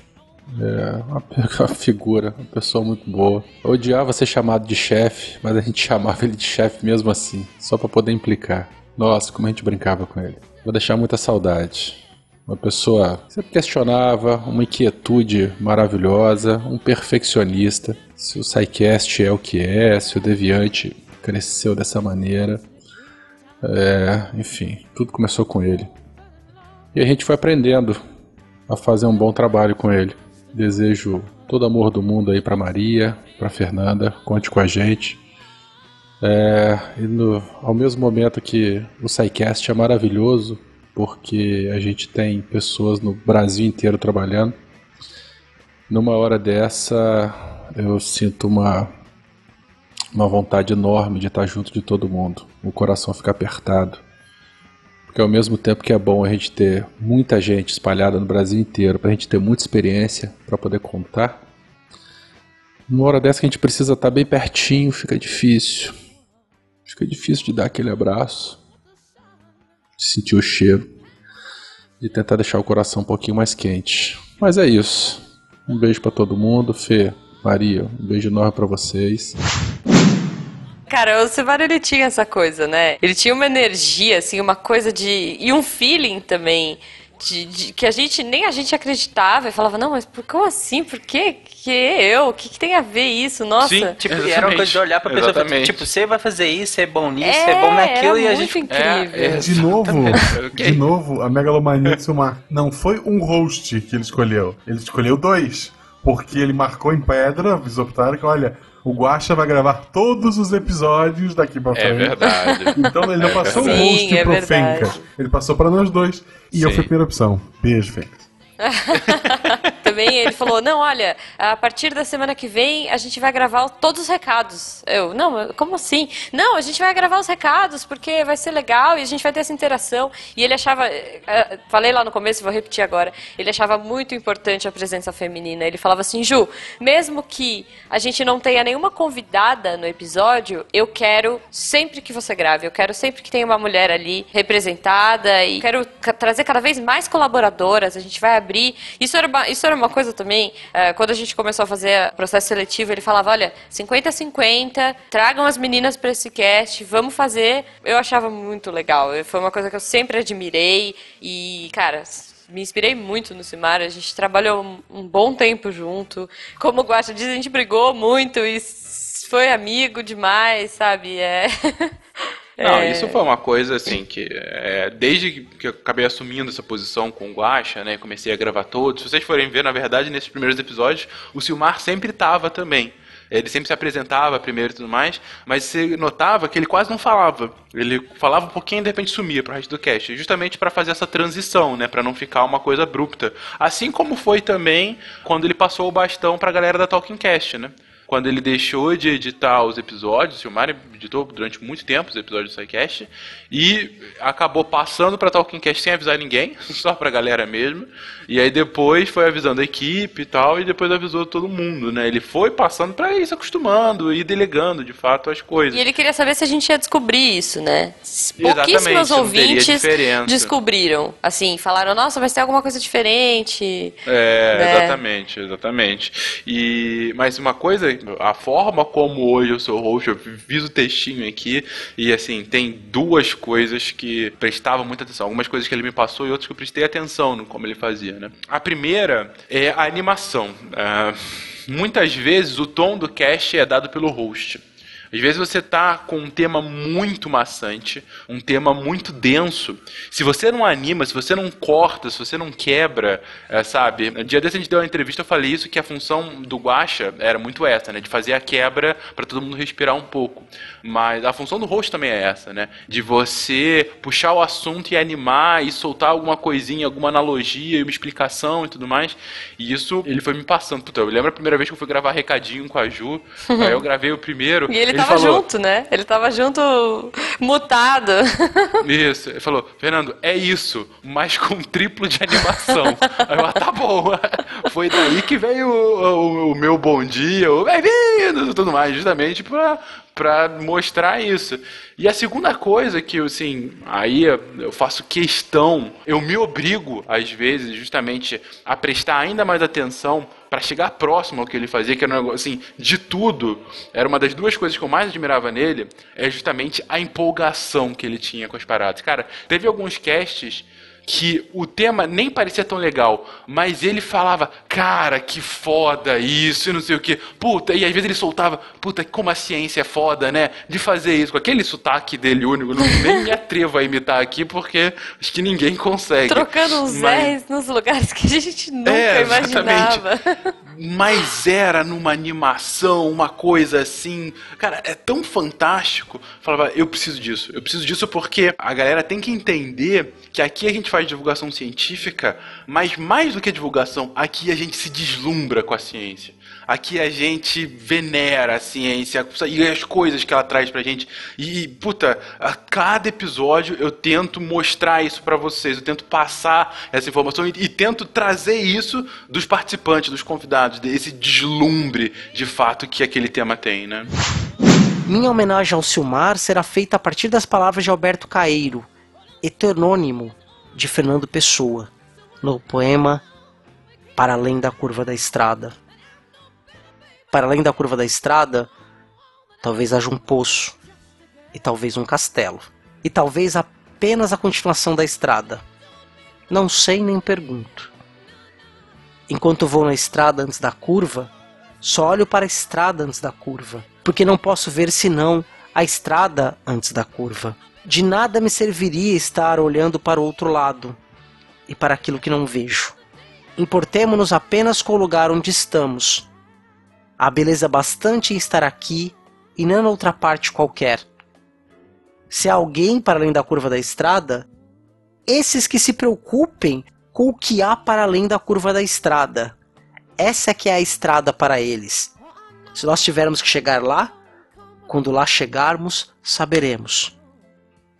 Speaker 18: É uma, figura, uma pessoa muito boa. Eu odiava ser chamado de chefe, mas a gente chamava ele de chefe mesmo assim, só pra poder implicar. Nossa, como a gente brincava com ele. Vou deixar muita saudade. Uma pessoa que sempre questionava, uma inquietude maravilhosa, um perfeccionista. Se o SciCast é o que é, se o Deviante cresceu dessa maneira. É, enfim, tudo começou com ele. E a gente foi aprendendo a fazer um bom trabalho com ele. Desejo todo amor do mundo aí pra Maria, pra Fernanda, conte com a gente. É, e no, ao mesmo momento que o SciCast é maravilhoso, porque a gente tem pessoas no Brasil inteiro trabalhando, numa hora dessa eu sinto uma, uma vontade enorme de estar junto de todo mundo. O coração fica apertado. Porque ao mesmo tempo que é bom a gente ter muita gente espalhada no Brasil inteiro, pra gente ter muita experiência para poder contar, numa hora dessa que a gente precisa estar bem pertinho, fica difícil. Fica difícil de dar aquele abraço, de sentir o cheiro e tentar deixar o coração um pouquinho mais quente. Mas é isso. Um beijo pra todo mundo, Fê, Maria, um beijo enorme pra vocês.
Speaker 4: Cara, o Silmar ele tinha essa coisa, né? Ele tinha uma energia, assim, uma coisa de. e um feeling também. De, de- que a gente nem a gente acreditava e falava, não, mas por, como assim? Por que, que eu? O que, que tem a ver isso? Nossa.
Speaker 3: Tipo, e era uma coisa de olhar pra pessoa e falar,
Speaker 2: Exatamente.
Speaker 3: tipo, você vai fazer isso, você é bom nisso,
Speaker 4: É,
Speaker 3: você é bom naquilo,
Speaker 4: era
Speaker 3: e a
Speaker 4: muito
Speaker 3: gente.
Speaker 4: incrível.
Speaker 1: De novo, de novo, a megalomania de Silmar. Não foi um host que ele escolheu. Ele escolheu dois. Porque ele marcou em pedra, pro Tarek, olha, o Guaxa vai gravar todos os episódios daqui pra
Speaker 2: É
Speaker 1: frente.
Speaker 2: verdade.
Speaker 1: Então ele não
Speaker 2: É
Speaker 1: passou
Speaker 2: verdade.
Speaker 1: um host
Speaker 4: Sim, é
Speaker 1: pro. Fenca. Ele passou pra nós dois. E eu
Speaker 2: Sim.
Speaker 1: fui a primeira opção. Beijo, Fenca.
Speaker 4: Também ele falou: não, olha, a partir da semana que vem a gente vai gravar todos os recados. Eu, não, como assim? Não, a gente vai gravar os recados porque vai ser legal e a gente vai ter essa interação. E ele achava, eh, eh, falei lá no começo, vou repetir agora, ele achava muito importante a presença feminina. Ele falava assim: Ju, mesmo que a gente não tenha nenhuma convidada no episódio, eu quero sempre que você grave, eu quero sempre que tenha uma mulher ali representada e quero trazer cada vez mais colaboradoras. A gente vai abrir. Isso era uma, isso era uma coisa também, eh, quando a gente começou a fazer processo seletivo, ele falava: olha, 50-50, tragam as meninas para esse cast, vamos fazer. Eu achava muito legal. Foi uma coisa que eu sempre admirei e, cara. Me inspirei muito no Simar, a gente trabalhou um, bom tempo junto. Como o Guacha diz, a gente brigou muito e foi amigo demais, sabe? É.
Speaker 2: Não,
Speaker 4: É,
Speaker 2: isso foi uma coisa assim que é, desde que eu acabei assumindo essa posição com o Guacha, né, comecei a gravar todos. Se vocês forem ver, na verdade, nesses primeiros episódios, o Silmar sempre estava também. Ele sempre se apresentava primeiro e tudo mais, mas você notava que ele quase não falava. Ele falava um pouquinho e de repente sumia pro resto do cast, justamente para fazer essa transição, né, para não ficar uma coisa abrupta. Assim como foi também quando ele passou o bastão pra galera da Talking Cast, né? Quando ele deixou de editar os episódios, o Silmar editou durante muito tempo os episódios do SciCast e acabou passando pra Talking Cast sem avisar ninguém, só pra galera mesmo. E aí depois foi avisando a equipe e tal, e depois avisou todo mundo, né? Ele foi passando pra ir se acostumando e delegando de fato as coisas.
Speaker 4: E ele queria saber se a gente ia descobrir isso, né? Pouquíssimos ouvintes descobriram. Assim, falaram, nossa, vai ter alguma coisa diferente.
Speaker 2: É,
Speaker 4: né?
Speaker 2: exatamente, exatamente. E mas uma coisa, a forma como hoje eu sou host, eu fiz o textinho aqui e assim, tem duas coisas que prestava muita atenção, algumas coisas que ele me passou e outras que eu prestei atenção no como ele fazia, né? A primeira é a animação. Ah, muitas vezes o tom do cast é dado pelo host. Às vezes você tá com um tema muito maçante, um tema muito denso. Se você não anima, se você não corta, se você não quebra, é, sabe? No dia desse a gente deu uma entrevista, eu falei isso, que a função do Guacha era muito essa, né? De fazer a quebra para todo mundo respirar um pouco. Mas a função do host também é essa, né? De você puxar o assunto e animar e soltar alguma coisinha, alguma analogia, uma explicação e tudo mais. E isso ele foi me passando. Puta, eu lembro a primeira vez que eu fui gravar recadinho com a Ju. aí eu gravei o primeiro.
Speaker 4: E ele, tava
Speaker 2: falou,
Speaker 4: junto, né? Ele tava junto, mutado.
Speaker 2: Isso, ele falou, Fernando, é isso, mas com triplo de animação. Aí eu, ah, tá bom. Foi daí que veio o, o- o meu bom dia, o bem-vindo e tudo mais, justamente pra, pra mostrar isso. E a segunda coisa que, assim, aí eu faço questão, eu me obrigo, às vezes, justamente, a prestar ainda mais atenção para chegar próximo ao que ele fazia, que era um negócio, assim, de tudo. Era uma das duas coisas que eu mais admirava nele, é justamente a empolgação que ele tinha com as paradas. Cara, teve alguns casts que o tema nem parecia tão legal, mas ele falava, cara, que foda isso e não sei o que. Puta, e às vezes ele soltava, puta, como a ciência é foda, né? De fazer isso, com aquele sotaque dele único, não, nem me atrevo a imitar aqui, porque acho que ninguém consegue.
Speaker 4: Trocando os
Speaker 2: Mas-
Speaker 4: R's nos lugares que a gente nunca
Speaker 2: É,
Speaker 4: imaginava.
Speaker 2: Mas era numa animação, uma coisa assim. Cara, é tão fantástico. Falava, eu preciso disso. Eu preciso disso porque a galera tem que entender que aqui a gente faz divulgação científica, mas mais do que divulgação, aqui a gente se deslumbra com a ciência. Aqui a gente venera a ciência e as coisas que ela traz pra gente. E, puta, a cada episódio eu tento mostrar isso pra vocês, eu tento passar essa informação e, e tento trazer isso dos participantes, dos convidados, desse deslumbre de fato que aquele tema tem, né?
Speaker 19: Minha homenagem ao Silmar será feita a partir das palavras de Alberto Caeiro, heterônimo de Fernando Pessoa, no poema Para Além da Curva da Estrada. Para além da curva da estrada, talvez haja um poço, e talvez um castelo, e talvez apenas a continuação da estrada. Não sei nem pergunto. Enquanto vou na estrada antes da curva, só olho para a estrada antes da curva, porque não posso ver senão a estrada antes da curva. De nada me serviria estar olhando para o outro lado e para aquilo que não vejo. Importemo-nos apenas com o lugar onde estamos. Há beleza bastante em estar aqui e não em outra parte qualquer. Se há alguém para além da curva da estrada, esses que se preocupem com o que há para além da curva da estrada. Essa é que é a estrada para eles. Se nós tivermos que chegar lá, quando lá chegarmos, saberemos.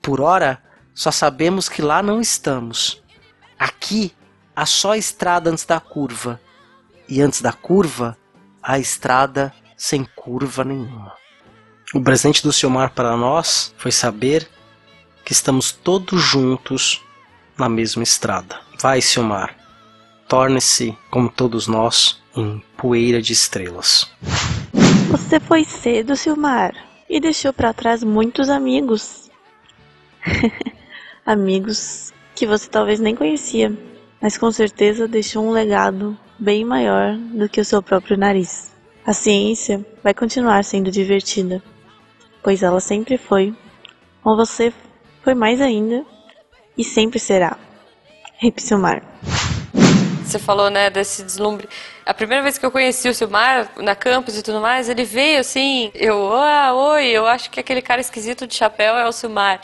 Speaker 19: Por ora, só sabemos que lá não estamos. Aqui há só a estrada antes da curva, e antes da curva, a estrada sem curva nenhuma. O presente do Silmar para nós foi saber que estamos todos juntos na mesma estrada. Vai, Silmar, torne-se, como todos nós, em poeira de estrelas.
Speaker 20: Você foi cedo, Silmar, e deixou para trás muitos amigos. amigos que você talvez nem conhecia, mas com certeza deixou um legado bem maior do que o seu próprio nariz. A ciência vai continuar sendo divertida, pois ela sempre foi Com você foi mais ainda e sempre será. Hip Silmar.
Speaker 4: Você falou, né, desse deslumbre. A primeira vez que eu conheci o Silmar na campus e tudo mais, ele veio assim, eu, ah, oi, eu acho que aquele cara esquisito de chapéu é o Silmar.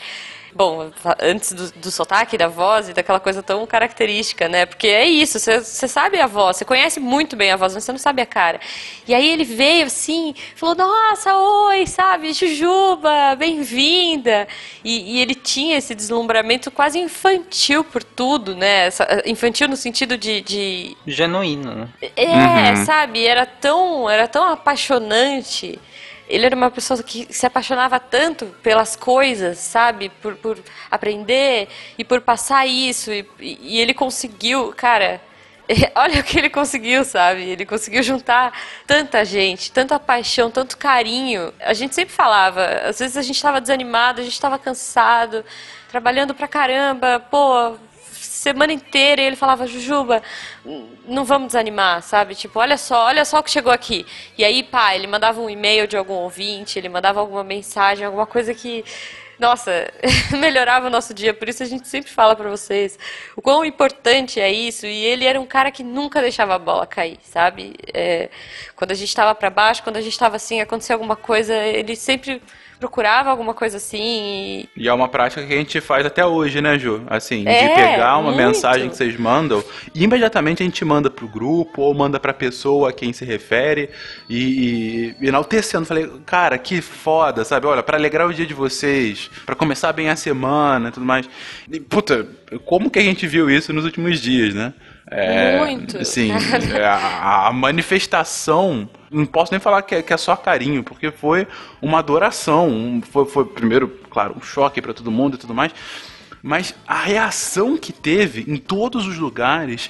Speaker 4: Bom, antes do, do sotaque, da voz e daquela coisa tão característica, né? Porque é isso, você você sabe a voz, você conhece muito bem a voz, mas você não sabe a cara. E aí ele veio assim, falou, nossa, oi, sabe, Jujuba, bem-vinda. E, e ele tinha esse deslumbramento quase infantil por tudo, né? Essa- Infantil no sentido de- de
Speaker 3: Genuíno, né?
Speaker 4: é, sabe? Era tão, era tão apaixonante. Ele era uma pessoa que se apaixonava tanto pelas coisas, sabe? Por, por aprender e por passar isso. E, e ele conseguiu, cara. Olha o que ele conseguiu, sabe? Ele conseguiu juntar tanta gente, tanta paixão, tanto carinho. A gente sempre falava, às vezes a gente estava desanimado, a gente estava cansado, trabalhando pra caramba, pô, semana inteira e ele falava, Jujuba, não vamos desanimar, sabe? Tipo, olha só, olha só o que chegou aqui. E aí, pá, ele mandava um e-mail de algum ouvinte, ele mandava alguma mensagem, alguma coisa que, nossa, melhorava o nosso dia. Por isso a gente sempre fala pra vocês o quão importante é isso. E ele era um cara que nunca deixava a bola cair, sabe? É, quando a gente tava pra baixo, quando a gente tava assim, acontecia alguma coisa, ele sempre procurava alguma coisa assim e
Speaker 2: E é uma prática que a gente faz até hoje, né, Ju? Assim,
Speaker 4: É,
Speaker 2: de pegar uma
Speaker 4: muito.
Speaker 2: mensagem que vocês mandam e imediatamente a gente manda pro grupo ou manda pra pessoa a quem se refere e, e enaltecendo. Falei, cara, que foda, sabe? Olha, pra alegrar o dia de vocês, pra começar bem a semana e tudo mais. E, puta, como que a gente viu isso nos últimos dias, né? É,
Speaker 4: Muito.
Speaker 2: Assim, é, a, a manifestação, não posso nem falar que é, que é só carinho, porque foi uma adoração. um- foi, foi, primeiro, claro, um choque para todo mundo e tudo mais. Mas a reação que teve em todos os lugares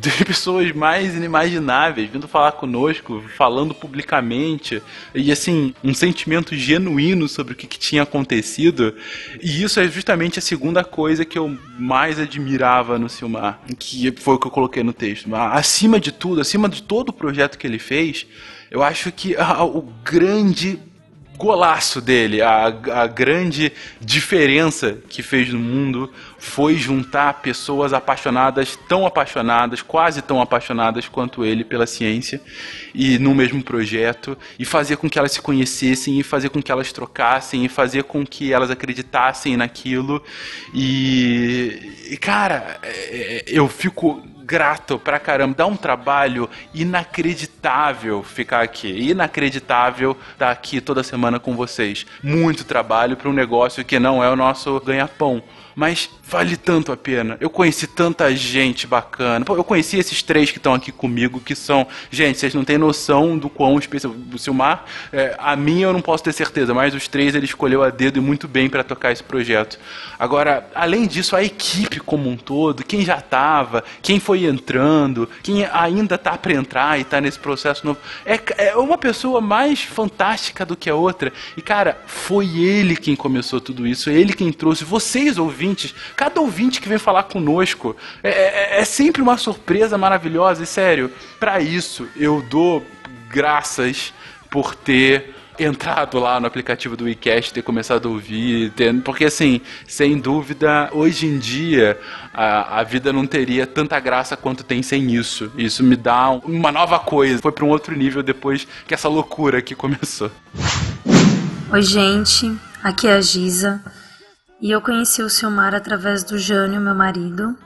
Speaker 2: de pessoas mais inimagináveis vindo falar conosco, falando publicamente, e assim, um sentimento genuíno sobre o que, que tinha acontecido. E isso é justamente a segunda coisa que eu mais admirava no Silmar, que foi o que eu coloquei no texto. Acima de tudo, acima de todo o projeto que ele fez, eu acho que o grande golaço dele, a, a grande diferença que fez no mundo foi juntar pessoas apaixonadas, tão apaixonadas, quase tão apaixonadas quanto ele pela ciência, e no mesmo projeto, e fazer com que elas se conhecessem, e fazer com que elas trocassem, e fazer com que elas acreditassem naquilo. E, cara, é, é, eu fico grato pra caramba. Dá um trabalho inacreditável ficar aqui. Inacreditável estar aqui toda semana com vocês. Muito trabalho para um negócio que não é o nosso ganha-pão. Mas vale tanto a pena. Eu conheci tanta gente bacana. Pô, eu conheci esses três que estão aqui comigo, que são. Gente, vocês não têm noção do quão especial. O Silmar, é, a minha eu não posso ter certeza, mas os três ele escolheu a dedo e muito bem para tocar esse projeto. Agora, além disso, a equipe como um todo, quem já estava, quem foi entrando, quem ainda tá para entrar e tá nesse processo novo, é, é uma pessoa mais fantástica do que a outra. E cara, foi ele quem começou tudo isso, ele quem trouxe. Vocês ouvintes, cada ouvinte que vem falar conosco, é, é- é sempre uma surpresa maravilhosa. E sério, para isso eu dou graças por ter entrado lá no aplicativo do WeCast, ter começado a ouvir, ter- porque assim, sem dúvida, hoje em dia a, a vida não teria tanta graça quanto tem sem isso. Isso me dá um- uma nova coisa. Foi para um outro nível depois que essa loucura aqui começou.
Speaker 21: Oi, gente. Aqui é a Giza. E eu conheci o Silmar através do Jânio, meu marido.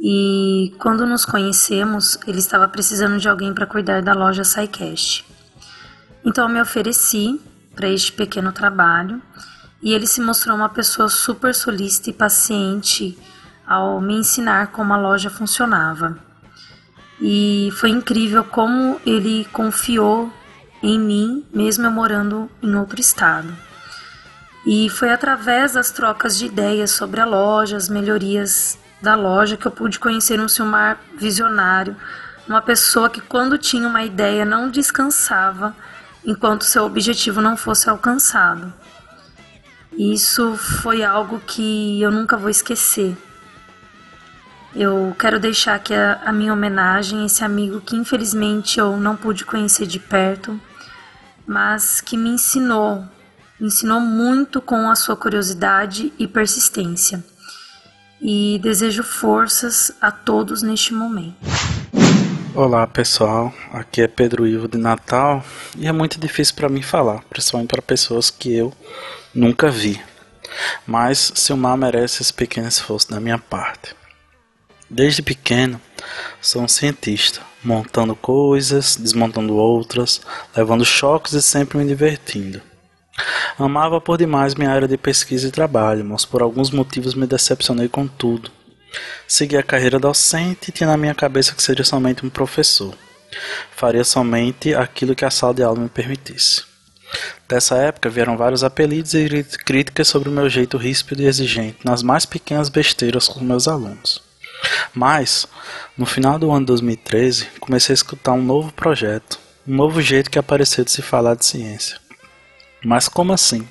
Speaker 21: E quando nos conhecemos, ele estava precisando de alguém para cuidar da loja SciCast. Então eu me ofereci para este pequeno trabalho e ele se mostrou uma pessoa super solícita e paciente ao me ensinar como a loja funcionava. E foi incrível como ele confiou em mim, mesmo eu morando em outro estado. E foi através das trocas de ideias sobre a loja, as melhorias da loja, que eu pude conhecer um Silmar visionário, uma pessoa que, quando tinha uma ideia, não descansava enquanto seu objetivo não fosse alcançado. Isso foi algo que eu nunca vou esquecer. Eu quero deixar aqui a, a minha homenagem a esse amigo que infelizmente eu não pude conhecer de perto, mas que me ensinou ensinou muito com a sua curiosidade e persistência. E desejo forças a todos neste momento.
Speaker 22: Olá pessoal, aqui é Pedro Ivo de Natal e é muito difícil para mim falar, principalmente para pessoas que eu nunca vi. Mas Silmar merece esse pequeno esforço da minha parte. Desde pequeno, sou um cientista, montando coisas, desmontando outras, levando choques e sempre me divertindo. Amava por demais minha área de pesquisa e trabalho, mas por alguns motivos me decepcionei com tudo. Segui a carreira docente e tinha na minha cabeça que seria somente um professor. Faria somente aquilo que a sala de aula me permitisse. Dessa época vieram vários apelidos e críticas sobre o meu jeito ríspido e exigente nas mais pequenas besteiras com meus alunos. Mas, no final do ano de 2013, comecei a escutar um novo projeto, um novo jeito que apareceu de se falar de ciência. Mas como assim?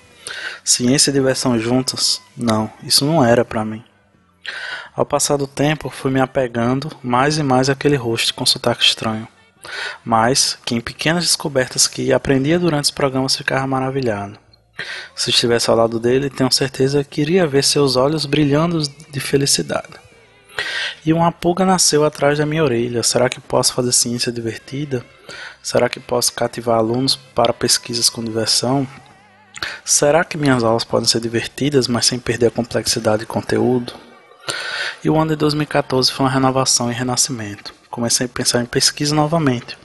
Speaker 22: Ciência e diversão juntas? Não, isso não era para mim. Ao passar do tempo, fui me apegando mais e mais àquele rosto com sotaque estranho. Mas que em pequenas descobertas que aprendia durante os programas ficava maravilhado. Se estivesse ao lado dele, tenho certeza que iria ver seus olhos brilhando de felicidade. E uma pulga nasceu atrás da minha orelha. Será que posso fazer ciência divertida? Será que posso cativar alunos para pesquisas com diversão? Será que minhas aulas podem ser divertidas, mas sem perder a complexidade de conteúdo? E o ano de 2014 foi uma renovação e renascimento. Comecei a pensar em pesquisa novamente.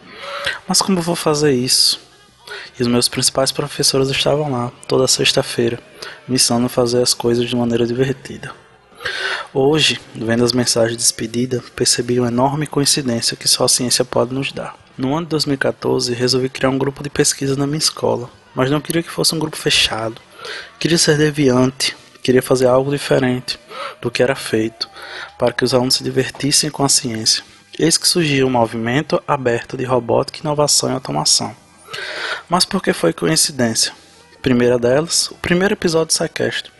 Speaker 22: Mas como vou fazer isso? E os meus principais professores estavam lá, toda sexta-feira, me ensinando a fazer as coisas de maneira divertida. Hoje, vendo as mensagens de despedida, percebi uma enorme coincidência que só a ciência pode nos dar. No ano de 2014, resolvi criar um grupo de pesquisa na minha escola, mas não queria que fosse um grupo fechado. Queria ser deviante, queria fazer algo diferente do que era feito, para que os alunos se divertissem com a ciência. Eis que surgiu um movimento aberto de robótica, inovação e automação. Mas por que foi coincidência? Primeira delas, o primeiro episódio SciCast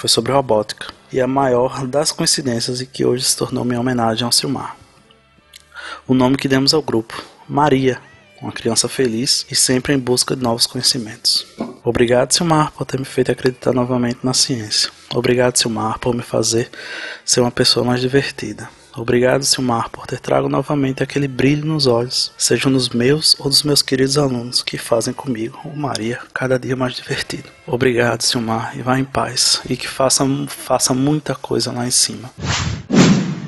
Speaker 22: foi sobre robótica, e a maior das coincidências e que hoje se tornou minha homenagem ao Silmar. O nome que demos ao grupo, Maria, uma criança feliz e sempre em busca de novos conhecimentos. Obrigado, Silmar, por ter me feito acreditar novamente na ciência. Obrigado, Silmar, por me fazer ser uma pessoa mais divertida. Obrigado, Silmar, por ter trago novamente aquele brilho nos olhos, seja nos meus ou dos meus queridos alunos que fazem comigo, o Maria, cada dia mais divertido. Obrigado, Silmar, e vá em paz, e que faça, faça muita coisa lá em cima.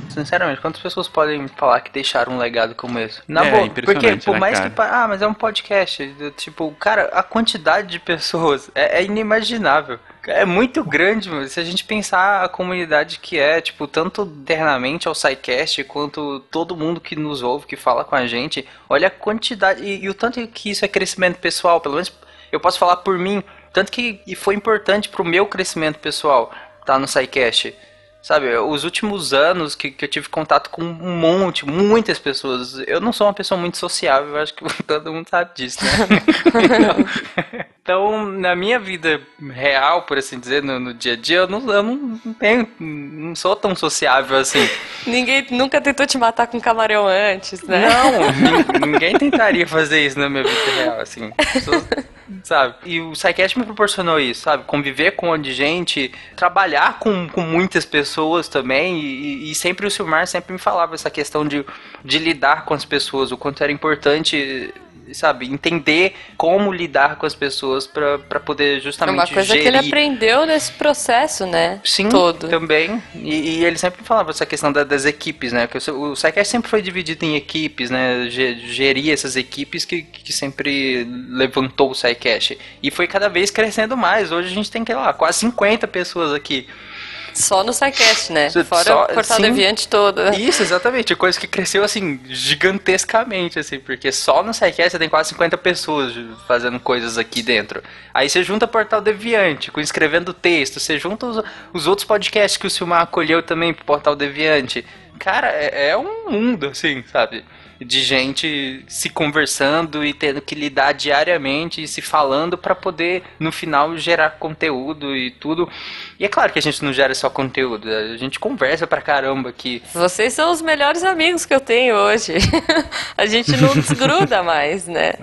Speaker 3: Sinceramente, quantas pessoas podem falar que deixaram um legado como esse? Na
Speaker 2: É,
Speaker 3: boa, porque por
Speaker 2: né,
Speaker 3: mais
Speaker 2: cara?
Speaker 3: que. Ah, mas é um podcast. Tipo, cara, a quantidade de pessoas é, é inimaginável. É muito grande, mano. Se a gente pensar a comunidade que é, tipo, tanto internamente ao SciCast, quanto todo mundo que nos ouve, que fala com a gente, olha a quantidade. E, e o tanto que isso é crescimento pessoal, pelo menos eu posso falar por mim. Tanto que e foi importante pro meu crescimento pessoal tá no SciCast. Sabe, os últimos anos que, que eu tive contato com um monte, muitas pessoas. Eu não sou uma pessoa muito sociável, acho que todo mundo sabe disso, né? Então, na minha vida real, por assim dizer, no, no dia a dia, eu não, eu não tenho, não sou tão sociável assim.
Speaker 4: Ninguém nunca tentou te matar com camarão antes, né?
Speaker 3: Não, nin- ninguém tentaria fazer isso na minha vida real, assim. Pessoas- sabe? E o SciCast me proporcionou isso, sabe? Conviver com um monte de gente, trabalhar com, com muitas pessoas também, e, e sempre o Silmar sempre me falava essa questão de, de lidar com as pessoas, o quanto era importante, sabe? Entender como lidar com as pessoas pra poder
Speaker 4: É
Speaker 3: justamente
Speaker 4: uma coisa
Speaker 3: gerir.
Speaker 4: que ele aprendeu nesse processo, né?
Speaker 3: Sim,
Speaker 4: Todo.
Speaker 3: também. E, e ele sempre falava essa questão da- das equipes, né? Que o, o SciCast sempre foi dividido em equipes, né? Ge- Gerir essas equipes que, que sempre levantou o SciCast. E foi cada vez crescendo mais. Hoje a gente tem, sei lá, quase 50 pessoas aqui.
Speaker 4: Só no SciCast, né? Fora
Speaker 3: só-
Speaker 4: o Portal
Speaker 3: sim.
Speaker 4: Deviante todo.
Speaker 3: Isso, exatamente. Coisa que cresceu, assim, gigantescamente, assim. Porque só no SciCast você tem quase 50 pessoas fazendo coisas aqui dentro. Aí você junta Portal Deviante, com escrevendo texto. Você junta os, os outros podcasts que o Silmar acolheu também pro Portal Deviante. Cara, é, é um mundo, assim, sabe? de gente se conversando e tendo que lidar diariamente e se falando para poder no final gerar conteúdo e tudo. E é claro que a gente não gera só conteúdo, a gente conversa pra caramba aqui.
Speaker 4: Vocês são os melhores amigos que eu tenho hoje. a gente não desgruda mais, né?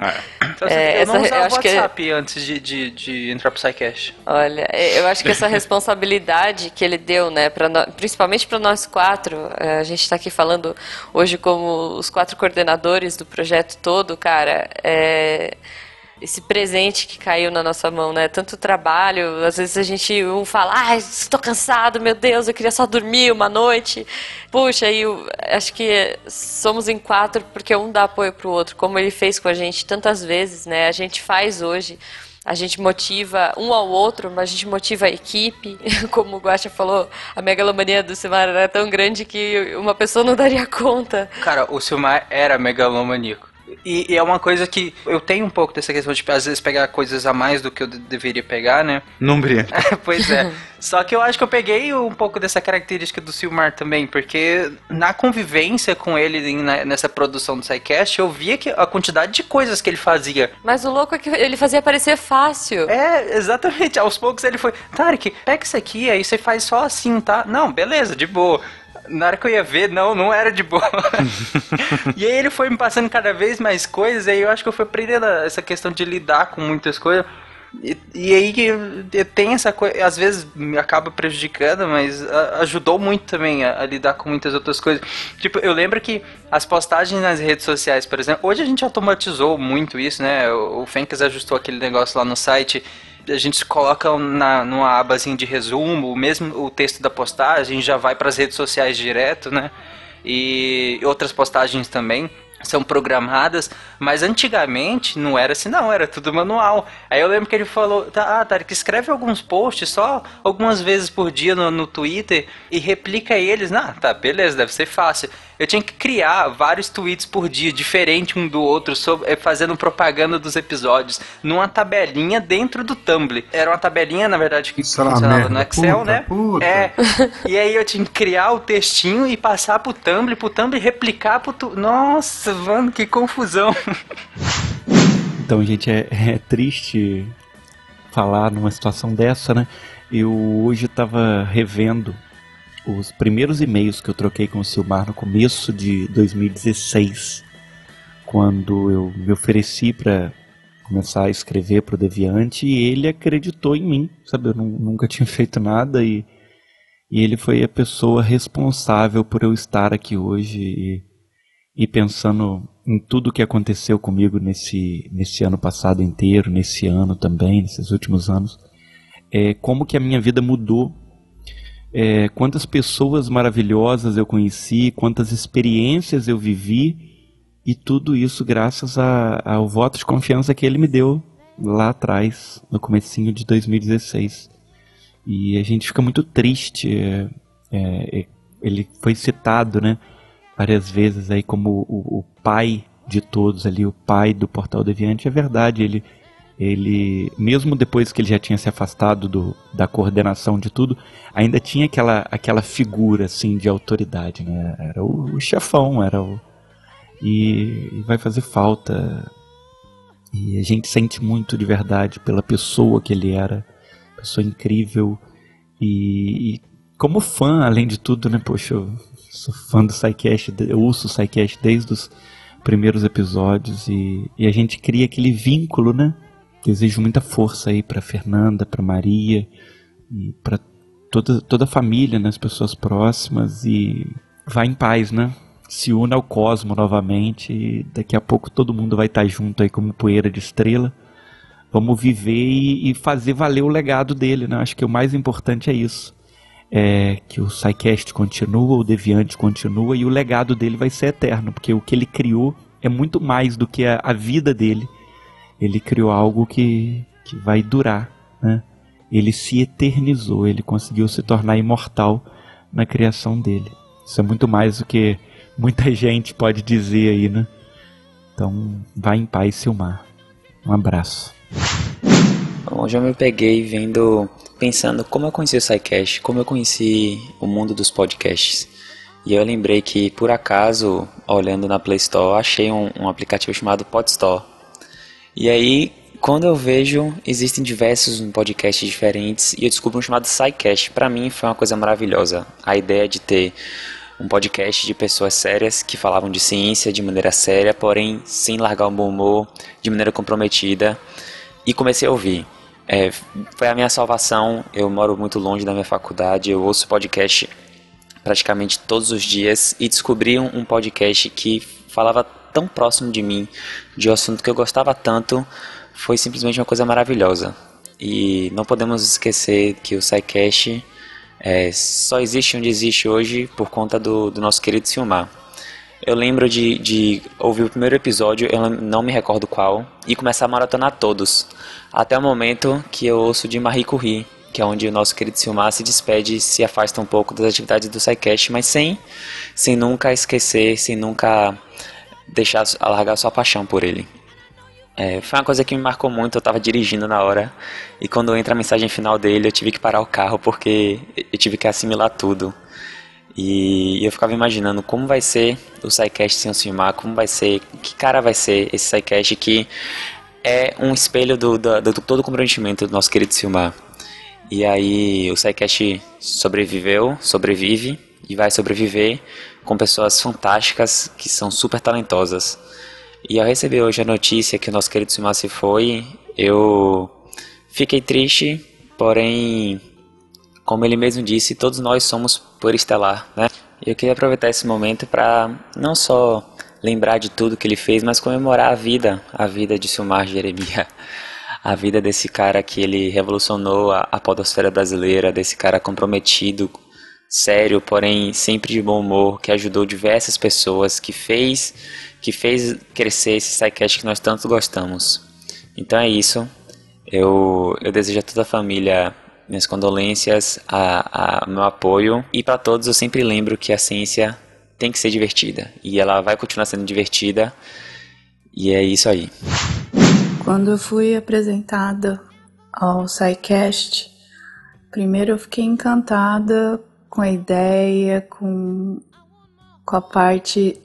Speaker 3: Então,
Speaker 4: É,
Speaker 3: eu não
Speaker 4: essa-
Speaker 3: usava
Speaker 4: eu acho que-
Speaker 3: WhatsApp antes de, de, de entrar pro SciCast.
Speaker 4: Olha, eu acho que essa responsabilidade que ele deu, né, pra nó- principalmente para nós quatro, eh, a gente está aqui falando hoje como os quatro coordenadores do projeto todo, cara, é esse presente que caiu na nossa mão, né? Tanto trabalho, às vezes a gente um fala, ai, estou cansado, meu Deus, eu queria só dormir uma noite. Puxa, aí acho que somos em quatro porque um dá apoio pro outro, como ele fez com a gente tantas vezes, né? A gente faz hoje. A gente motiva um ao outro, mas a gente motiva a equipe. Como o Guaxa falou, a megalomania do Silmar era tão grande que uma pessoa não daria conta.
Speaker 3: Cara, o Silmar era megalomaníaco. E, e é uma coisa que eu tenho um pouco dessa questão de, às vezes, pegar coisas a mais do que eu de- deveria pegar, né?
Speaker 1: Não brinca.
Speaker 3: pois é. Só que eu acho que eu peguei um pouco dessa característica do Silmar também, porque na convivência com ele em- na- nessa produção do SciCast, eu via que a quantidade de coisas que ele fazia.
Speaker 4: Mas o louco é que ele fazia parecer fácil.
Speaker 3: É, exatamente. Aos poucos ele foi, Tarek, pega isso aqui, aí você faz só assim, tá? Não, beleza, de boa. Na hora que eu ia ver, não, não era de boa. e aí ele foi me passando cada vez mais coisas, e aí eu acho que eu fui aprendendo essa questão de lidar com muitas coisas. E, e aí tem essa coisa, às vezes me acaba prejudicando, mas ajudou muito também a, a lidar com muitas outras coisas. Tipo, eu lembro que as postagens nas redes sociais, por exemplo, hoje a gente automatizou muito isso, né? O, o Fencas ajustou aquele negócio lá no site. A gente coloca na, numa abazinha de resumo, mesmo o texto da postagem já vai para as redes sociais direto, né? E outras postagens também são programadas, mas antigamente não era assim, não, era tudo manual. Aí eu lembro que ele falou, tá, ah, Tarek, escreve alguns posts só algumas vezes por dia no, no Twitter e replica eles. Ah, tá, beleza, deve ser fácil. Eu tinha que criar vários tweets por dia, diferente um do outro, sobre, eh, fazendo propaganda dos episódios, numa tabelinha dentro do Tumblr. Era uma tabelinha, na verdade, que
Speaker 1: era
Speaker 3: funcionava
Speaker 1: merda.
Speaker 3: no Excel,
Speaker 1: Puta,
Speaker 3: né?
Speaker 1: puta.
Speaker 3: É. E aí eu tinha que criar o textinho e passar pro Tumblr, pro Tumblr replicar pro tu... Nossa, mano, que confusão.
Speaker 23: Então, gente, é, é triste falar numa situação dessa, né? Eu hoje estava revendo os primeiros e-mails que eu troquei com o Silmar no começo de 2016, quando eu me ofereci para começar a escrever para o Deviante e ele acreditou em mim, sabe? Eu nu- nunca tinha feito nada e, e ele foi a pessoa responsável por eu estar aqui hoje e, e pensando em tudo que aconteceu comigo nesse, nesse ano passado inteiro, nesse ano também, nesses últimos anos, é, como que a minha vida mudou, é, quantas pessoas maravilhosas eu conheci, quantas experiências eu vivi, e tudo isso graças a- ao voto de confiança que ele me deu lá atrás, no comecinho de 2016. E a gente fica muito triste. é, é, é, ele foi citado, né, várias vezes aí como o, o pai de todos ali, o pai do Portal Deviante. É verdade, ele, ele mesmo depois que ele já tinha se afastado do, da coordenação de tudo, ainda tinha aquela, aquela figura assim de autoridade, né? Era o, o chefão, era o e, e vai fazer falta. E a gente sente muito de verdade pela pessoa que ele era, pessoa incrível. E, e como fã, além de tudo, né? Poxa, sou fã do SciCast, eu ouço o SciCast desde os primeiros episódios e, e a gente cria aquele vínculo, né? Desejo muita força aí pra Fernanda, pra Maria e pra toda, toda a família, né? As pessoas próximas e vá em paz, né? Se una ao cosmo novamente e daqui a pouco todo mundo vai estar junto aí como poeira de estrela. Vamos viver e fazer valer o legado dele, né? Acho que o mais importante é isso. É que o SciCast continua, o Deviante continua e o legado dele vai ser eterno, porque o que ele criou é muito mais do que a, a vida dele. Ele criou algo que, que vai durar, né? Ele se eternizou, ele conseguiu se tornar imortal na criação dele. Isso é muito mais do que muita gente pode dizer aí, né? Então, vá em paz, Silmar. Um abraço.
Speaker 24: Hoje eu me peguei vendo, pensando como eu conheci o SciCast, como eu conheci o mundo dos podcasts. E eu lembrei que, por acaso, olhando na Play Store, achei um, um aplicativo chamado Podstore. E aí, quando eu vejo, existem diversos podcasts diferentes e eu descubro um chamado SciCast. Para mim foi uma coisa maravilhosa. A ideia de ter um podcast de pessoas sérias que falavam de ciência de maneira séria, porém sem largar o bom humor, de maneira comprometida. E comecei a ouvir. É, foi a minha salvação. Eu moro muito longe da minha faculdade, eu ouço podcast praticamente todos os dias e descobri um, um podcast que falava tão próximo de mim, de um assunto que eu gostava tanto, foi simplesmente uma coisa maravilhosa. E não podemos esquecer que o SciCast é, só existe onde existe hoje por conta do, do nosso querido Silmar. Eu lembro de, de ouvir o primeiro episódio, eu não me recordo qual, e começar a maratonar todos, até o momento que eu ouço de Marie Curie, que é onde o nosso querido Silmar se despede se afasta um pouco das atividades do SciCast, mas sem, sem nunca esquecer, sem nunca deixar alargar sua paixão por ele. É, foi uma coisa que me marcou muito, eu estava dirigindo na hora, e quando entra a mensagem final dele, eu tive que parar o carro porque eu tive que assimilar tudo. E eu ficava imaginando como vai ser o SciCast sem o Silmar, como vai ser, que cara vai ser esse SciCast que é um espelho do, do, do todo o comprometimento do nosso querido Silmar. E aí o SciCast sobreviveu, sobrevive e vai sobreviver com pessoas fantásticas que são super talentosas. E ao receber hoje a notícia que o nosso querido Silmar se foi, eu fiquei triste, porém, como ele mesmo disse, todos nós somos por estelar, né? Eu queria aproveitar esse momento para não só lembrar de tudo que ele fez, mas comemorar a vida, a vida de Silmar Jeremias, a vida desse cara que ele revolucionou a, a podosfera brasileira, desse cara comprometido, sério, porém sempre de bom humor, que ajudou diversas pessoas, que fez que fez crescer esse SciCast que nós tanto gostamos. Então é isso. Eu, eu desejo a toda a família minhas condolências, a, a meu apoio. E para todos eu sempre lembro que a ciência tem que ser divertida. E ela vai continuar sendo divertida. E é isso aí.
Speaker 25: Quando eu fui apresentada ao SciCast, primeiro eu fiquei encantada com a ideia, com, com a parte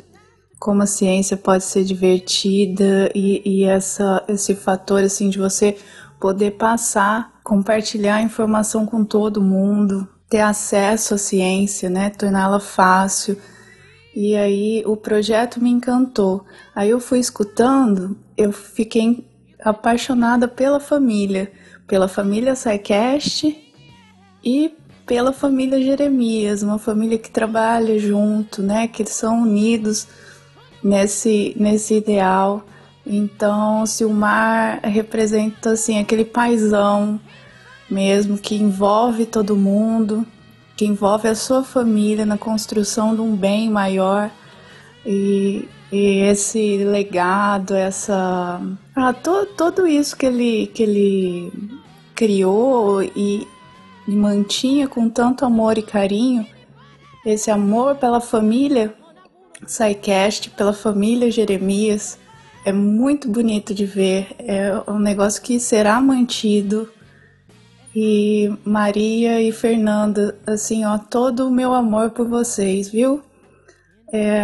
Speaker 25: como a ciência pode ser divertida e, e essa, esse fator assim de você poder passar, compartilhar informação com todo mundo, ter acesso à ciência, né, torná-la fácil. E aí o projeto me encantou. Aí eu fui escutando, eu fiquei apaixonada pela família, pela família SciCast e pela família Jeremias, uma família que trabalha junto, né, que são unidos nesse, nesse ideal. Então, Silmar representa assim aquele paisão mesmo que envolve todo mundo, que envolve a sua família na construção de um bem maior. E, e esse legado, essa ah, to, tudo isso que ele que ele criou e, e mantinha com tanto amor e carinho, esse amor pela família SciCast, pela família Jeremias. É muito bonito de ver, é um negócio que será mantido. E Maria e Fernanda, assim, ó, todo o meu amor por vocês, viu? É,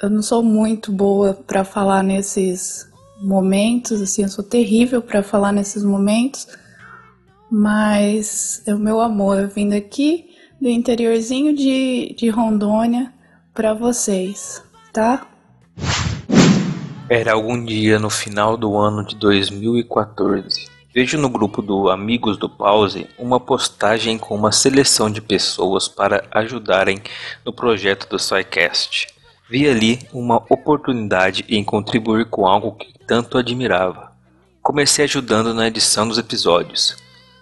Speaker 25: eu não sou muito boa para falar nesses momentos, assim, eu sou terrível para falar nesses momentos, mas é o meu amor vindo aqui do interiorzinho de, de Rondônia para vocês, tá?
Speaker 26: Era algum dia no final do ano de 2014. Vejo no grupo do Amigos do Pause uma postagem com uma seleção de pessoas para ajudarem no projeto do SciCast. Vi ali uma oportunidade em contribuir com algo que tanto admirava. Comecei ajudando na edição dos episódios.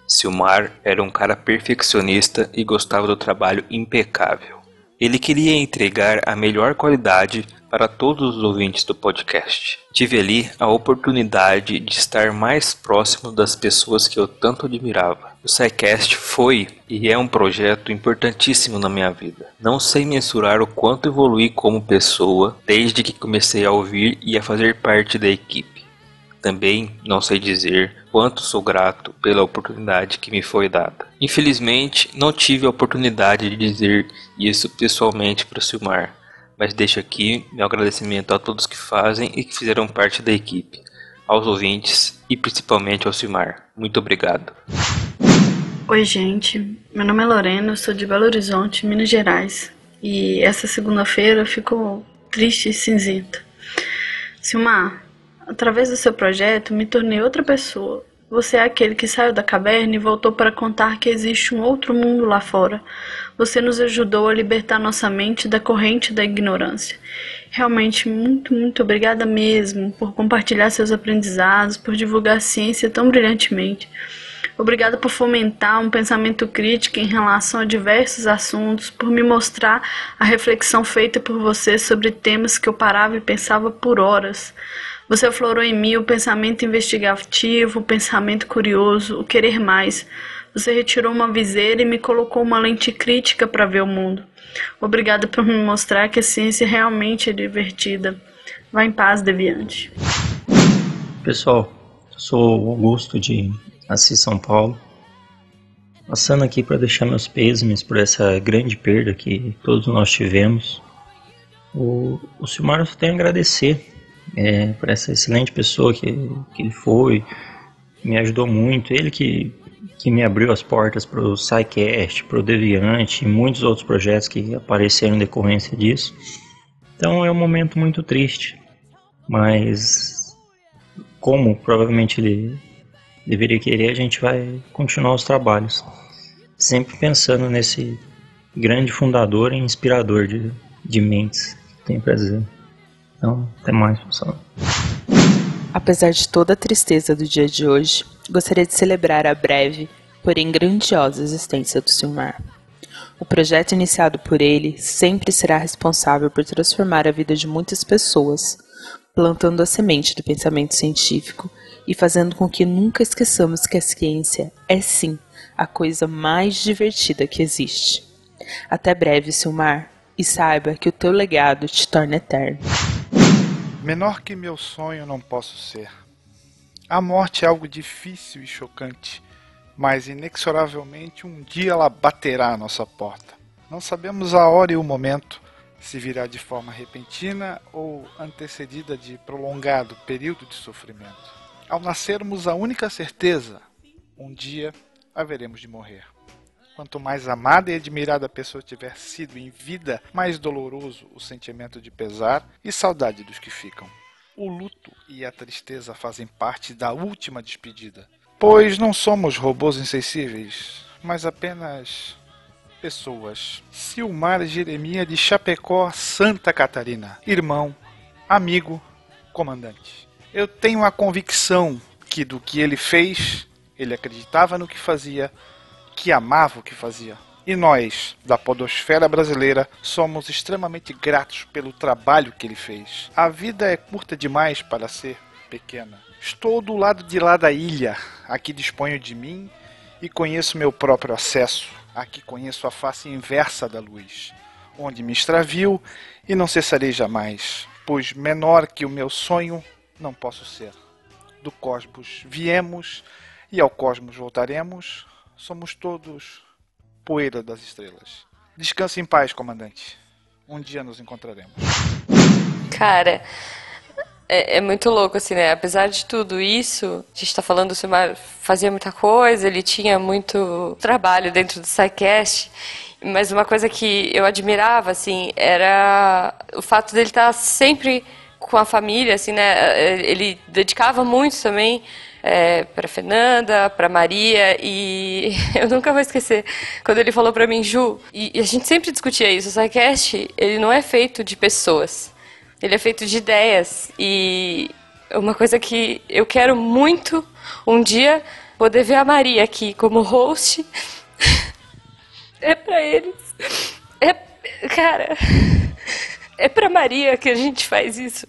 Speaker 26: Silmar era um cara perfeccionista e gostava do trabalho impecável. Ele queria entregar a melhor qualidade para todos os ouvintes do podcast. Tive ali a oportunidade de estar mais próximo das pessoas que eu tanto admirava. O SciCast foi e é um projeto importantíssimo na minha vida. Não sei mensurar o quanto evolui como pessoa desde que comecei a ouvir e a fazer parte da equipe.
Speaker 27: Também não sei dizer quanto sou grato pela oportunidade que me foi dada. Infelizmente, não tive a oportunidade de dizer isso pessoalmente para o Silmar, mas deixo aqui meu agradecimento a todos que fazem e que fizeram parte da equipe, aos ouvintes e principalmente ao Silmar. Muito obrigado.
Speaker 26: Oi, gente. Meu nome é Lorena, sou de Belo Horizonte, Minas Gerais. E essa segunda-feira ficou triste e cinzenta. Silmar, através do seu projeto, me tornei outra pessoa. Você é aquele que saiu da caverna e voltou para contar que existe um outro mundo lá fora. Você nos ajudou a libertar nossa mente da corrente da ignorância. Realmente, muito, muito obrigada mesmo por compartilhar seus aprendizados, por divulgar a ciência tão brilhantemente. Obrigada por fomentar um pensamento crítico em relação a diversos assuntos, por me mostrar a reflexão feita por você sobre temas que eu parava e pensava por horas. Você aflorou em mim o pensamento investigativo, o pensamento curioso, o querer mais. Você retirou uma viseira e me colocou uma lente crítica para ver o mundo. Obrigada por me mostrar que a ciência realmente é divertida. Vá em paz, deviante.
Speaker 28: Pessoal, sou Augusto de Assis São Paulo. Passando aqui para deixar meus pêsames por essa grande perda que todos nós tivemos. O, o Silmar só tenho a agradecer é, por essa excelente pessoa que, que ele foi, me ajudou muito. Ele que, que me abriu as portas para o SciCast, para o Deviante e muitos outros projetos que apareceram em decorrência disso. Então é um momento muito triste, mas como provavelmente ele deveria querer, a gente vai continuar os trabalhos. Sempre pensando nesse grande fundador e inspirador de, de mentes tem prazer. Então, até mais, pessoal.
Speaker 29: Apesar de toda a tristeza do dia de hoje, gostaria de celebrar a breve, porém grandiosa existência do Silmar. O projeto iniciado por ele sempre será responsável por transformar a vida de muitas pessoas, plantando a semente do pensamento científico e fazendo com que nunca esqueçamos que a ciência é sim a coisa mais divertida que existe. Até breve, Silmar, e saiba que o teu legado te torna eterno.
Speaker 30: Menor que meu sonho não posso ser. A morte é algo difícil e chocante, mas inexoravelmente um dia ela baterá à nossa porta. Não sabemos a hora e o momento, se virá de forma repentina ou antecedida de prolongado período de sofrimento. Ao nascermos, a única certeza, um dia haveremos de morrer. Quanto mais amada e admirada a pessoa tiver sido em vida, mais doloroso o sentimento de pesar e saudade dos que ficam. O luto e a tristeza fazem parte da última despedida, pois não somos robôs insensíveis, mas apenas pessoas. Silmar Jeremia de Chapecó, Santa Catarina, irmão, amigo, comandante. Eu tenho a convicção que do que ele fez, ele acreditava no que fazia, que amava o que fazia. E nós, da Podosfera Brasileira, somos extremamente gratos pelo trabalho que ele fez. A vida é curta demais para ser pequena. Estou do lado de lá da ilha, aqui disponho de mim e conheço meu próprio acesso. Aqui conheço a face inversa da luz, onde me extravio e não cessarei jamais, pois menor que o meu sonho não posso ser. Do cosmos viemos e ao cosmos voltaremos. Somos todos poeira das estrelas. Descanse em paz, comandante. Um dia nos encontraremos.
Speaker 4: Cara, é, é muito louco, assim, né? Apesar de tudo isso, a gente tá falando, o Silmar fazia muita coisa, ele tinha muito trabalho dentro do SciCast, mas uma coisa que eu admirava, assim, era o fato dele estar sempre com a família, assim, né? Ele dedicava muito também é, para Fernanda, para Maria e eu nunca vou esquecer quando ele falou para mim, Ju, e, e, a gente sempre discutia isso, o SciCast, ele não é feito de pessoas, ele é feito de ideias e uma coisa que eu quero muito um dia poder ver a Maria aqui como host é para eles, é cara é para Maria que a gente faz isso.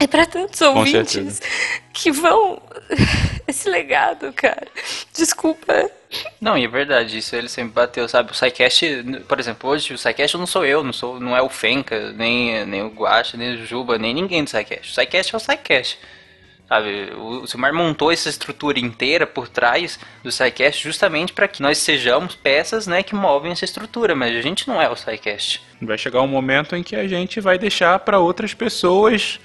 Speaker 4: É para tantos ouvintes que vão. Esse legado, cara. Desculpa.
Speaker 3: Não, e é verdade, isso ele sempre bateu, sabe? O SciCast, por exemplo, hoje o SciCast não sou eu, não, sou, não é o Fenka, nem, nem o Guacha, nem o Juba, nem ninguém do SciCast. O SciCast é o SciCast. Sabe? O o Silmar montou essa estrutura inteira por trás do SciCast justamente para que nós sejamos peças né, que movem essa estrutura, mas a gente não é o SciCast.
Speaker 2: Vai chegar um momento em que a gente vai deixar para outras pessoas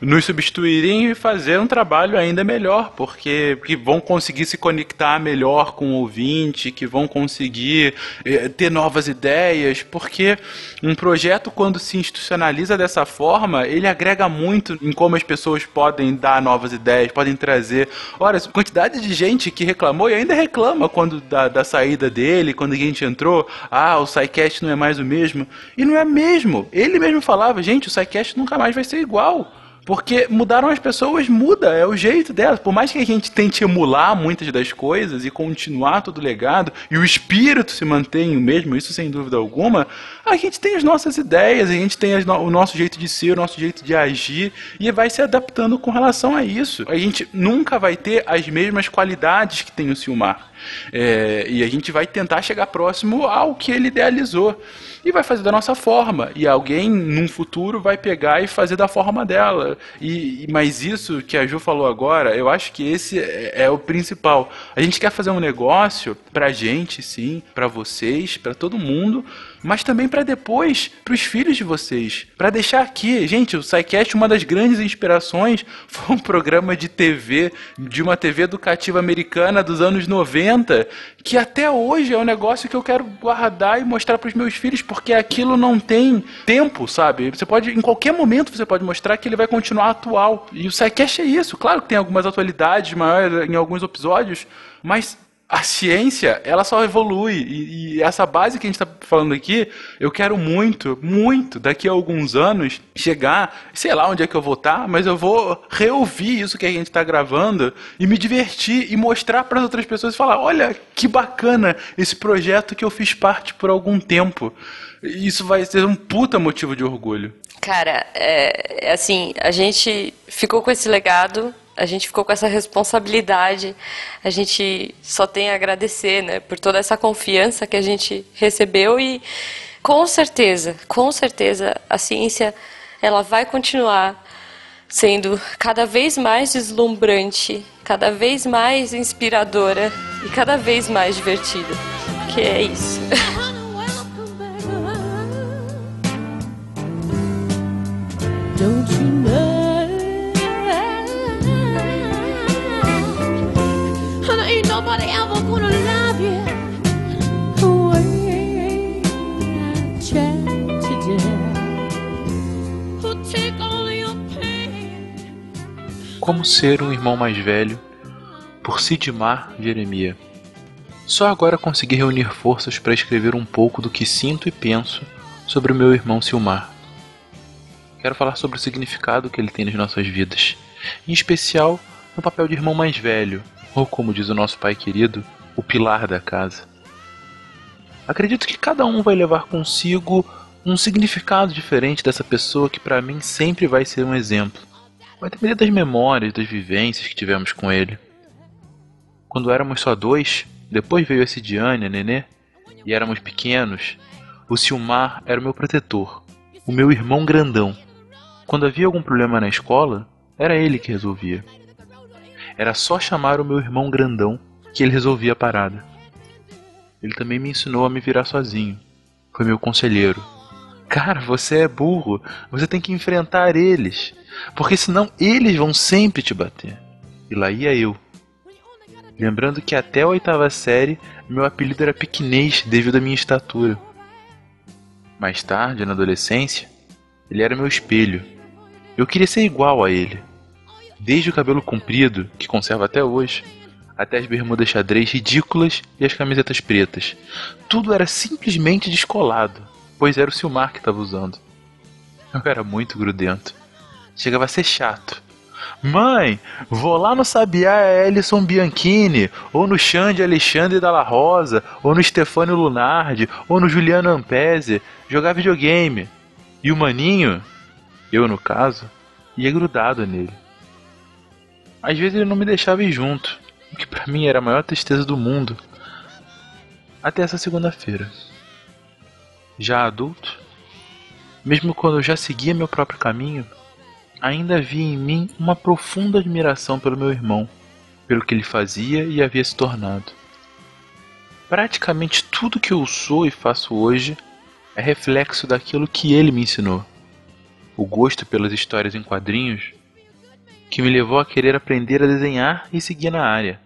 Speaker 2: nos substituírem e fazer um trabalho ainda melhor, porque que vão conseguir se conectar melhor com o ouvinte, que vão conseguir eh, ter novas ideias, porque um projeto quando se institucionaliza dessa forma, ele agrega muito em como as pessoas podem dar novas ideias, podem trazer. Olha, a quantidade de gente que reclamou e ainda reclama quando da, da saída dele, quando a gente entrou, ah, o SciCast não é mais o mesmo. E não é mesmo. Ele mesmo falava, gente, o SciCast nunca mais vai ser igual. Porque mudaram as pessoas, muda, é o jeito delas. Por mais que a gente tente emular muitas das coisas e continuar todo o legado, e o espírito se mantenha o mesmo, isso sem dúvida alguma, a gente tem as nossas ideias, a gente tem o nosso jeito de ser, o nosso jeito de agir, e vai se adaptando com relação a isso. A gente nunca vai ter as mesmas qualidades que tem o Silmar. É, e a gente vai tentar chegar próximo ao que ele idealizou. E vai fazer da nossa forma. E alguém, num futuro, vai pegar e fazer da forma dela. E- mas isso que a Ju falou agora, eu acho que esse é, é o principal. A gente quer fazer um negócio pra gente, sim, pra vocês, pra todo mundo, mas também pra depois, pros filhos de vocês. Pra deixar aqui, gente, o SciCast, uma das grandes inspirações, foi um programa de TV, de uma TV educativa americana dos anos 90, que até hoje é um negócio que eu quero guardar e mostrar pros meus filhos, porque aquilo não tem tempo, sabe? Você pode, em qualquer momento, você pode mostrar que ele vai continuar atual. E o SciCast é isso. Claro que tem algumas atualidades maiores em alguns episódios, mas a ciência, ela só evolui. E, e essa base que a gente está falando aqui, eu quero muito, muito, daqui a alguns anos, chegar, sei lá onde é que eu vou estar, mas eu vou reouvir isso que a gente está gravando e me divertir e mostrar para as outras pessoas e falar: olha que bacana esse projeto que eu fiz parte por algum tempo. Isso vai ser um puta motivo de orgulho.
Speaker 4: Cara, é, é assim, a gente ficou com esse legado, a gente ficou com essa responsabilidade, a gente só tem a agradecer, né, por toda essa confiança que a gente recebeu e com certeza, com certeza a ciência ela vai continuar sendo cada vez mais deslumbrante, cada vez mais inspiradora e cada vez mais divertida. Que é isso.
Speaker 2: Como ser um irmão mais velho, por Sidmar Jeremia. Só agora consegui reunir forças para escrever um pouco do que sinto e penso sobre o meu irmão Silmar. Quero falar sobre o significado que ele tem nas nossas vidas, em especial no papel de irmão mais velho, ou como diz o nosso pai querido, o pilar da casa. Acredito que cada um vai levar consigo um significado diferente dessa pessoa que para mim sempre vai ser um exemplo. Vai depender das memórias, das vivências que tivemos com ele. Quando éramos só dois, depois veio a Cidiane, a Nenê, e éramos pequenos, o Silmar era o meu protetor, o meu irmão grandão. Quando havia algum problema na escola, era ele que resolvia. Era só chamar o meu irmão grandão que ele resolvia a parada. Ele também me ensinou a me virar sozinho. Foi meu conselheiro. Cara, você é burro. Você tem que enfrentar eles. Porque senão eles vão sempre te bater. E lá ia eu. Lembrando que até a oitava série meu apelido era Piquenês devido à minha estatura. Mais tarde, na adolescência, ele era meu espelho. Eu queria ser igual a ele. Desde o cabelo comprido, que conservo até hoje, até as bermudas xadrez ridículas e as camisetas pretas. Tudo era simplesmente descolado, pois era o Silmar que estava usando. Eu era muito grudento. Chegava a ser chato. Mãe, vou lá no Sabiá Ellison Bianchini, ou no Xande Alexandre Dalla Rosa, ou no Stefano Lunardi, ou no Juliano Ampese, jogar videogame. E o maninho, eu no caso, ia grudado nele. Às vezes ele não me deixava ir junto, o que pra mim era a maior tristeza do mundo. Até essa segunda-feira. Já adulto, mesmo quando eu já seguia meu próprio caminho, ainda vi em mim uma profunda admiração pelo meu irmão, pelo que ele fazia e havia se tornado. Praticamente tudo que eu sou e faço hoje é reflexo daquilo que ele me ensinou. O gosto pelas histórias em quadrinhos que me levou a querer aprender a desenhar e seguir na área.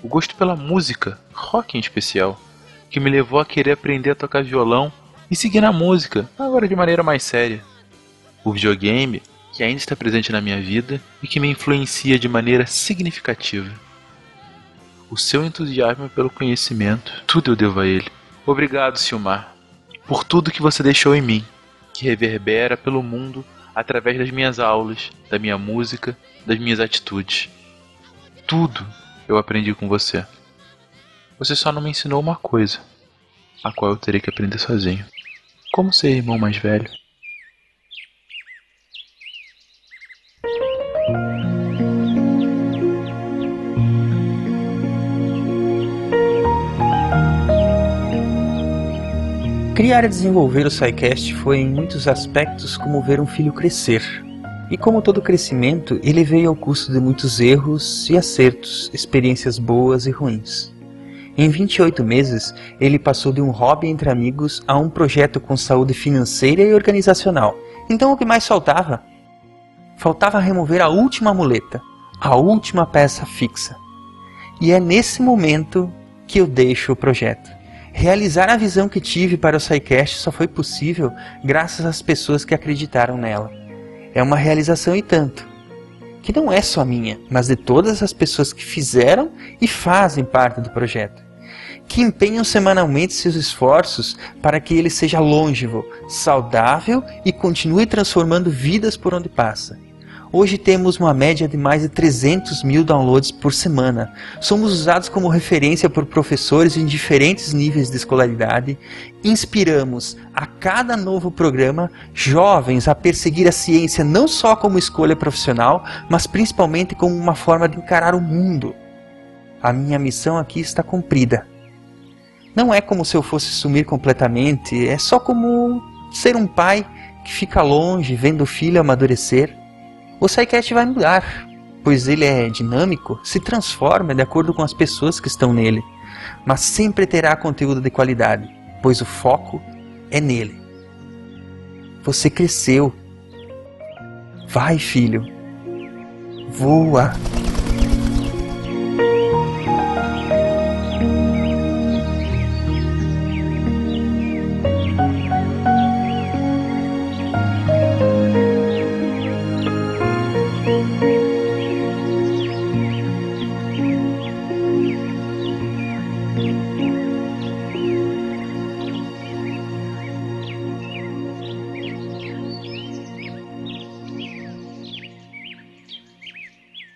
Speaker 2: O gosto pela música, rock em especial, que me levou a querer aprender a tocar violão e seguir na música, agora de maneira mais séria. O videogame, que ainda está presente na minha vida e que me influencia de maneira significativa. O seu entusiasmo pelo conhecimento, tudo eu devo a ele. Obrigado, Silmar, por tudo que você deixou em mim, que reverbera pelo mundo através das minhas aulas, da minha música, das minhas atitudes. Tudo eu aprendi com você. Você só não me ensinou uma coisa, a qual eu terei que aprender sozinho. Como ser irmão mais velho?
Speaker 31: Criar e desenvolver o SciCast foi em muitos aspectos como ver um filho crescer. E como todo crescimento, ele veio ao custo de muitos erros e acertos, experiências boas e ruins. Em 28 meses, ele passou de um hobby entre amigos a um projeto com saúde financeira e organizacional. Então o que mais faltava? Faltava remover a última muleta, a última peça fixa. E é nesse momento que eu deixo o projeto. Realizar a visão que tive para o SciCast só foi possível graças às pessoas que acreditaram nela. É uma realização e tanto, que não é só minha, mas de todas as pessoas que fizeram e fazem parte do projeto, que empenham semanalmente seus esforços para que ele seja longevo, saudável e continue transformando vidas por onde passa. Hoje temos uma média de mais de 300 mil downloads por semana. Somos usados como referência por professores em diferentes níveis de escolaridade. Inspiramos a cada novo programa jovens a perseguir a ciência não só como escolha profissional, mas principalmente como uma forma de encarar o mundo. A minha missão aqui está cumprida. Não é como se eu fosse sumir completamente, é só como ser um pai que fica longe vendo o filho amadurecer. O SciCast vai mudar, pois ele é dinâmico, se transforma de acordo com as pessoas que estão nele, mas sempre terá conteúdo de qualidade, pois o foco é nele. Você cresceu. Vai, filho. Voa.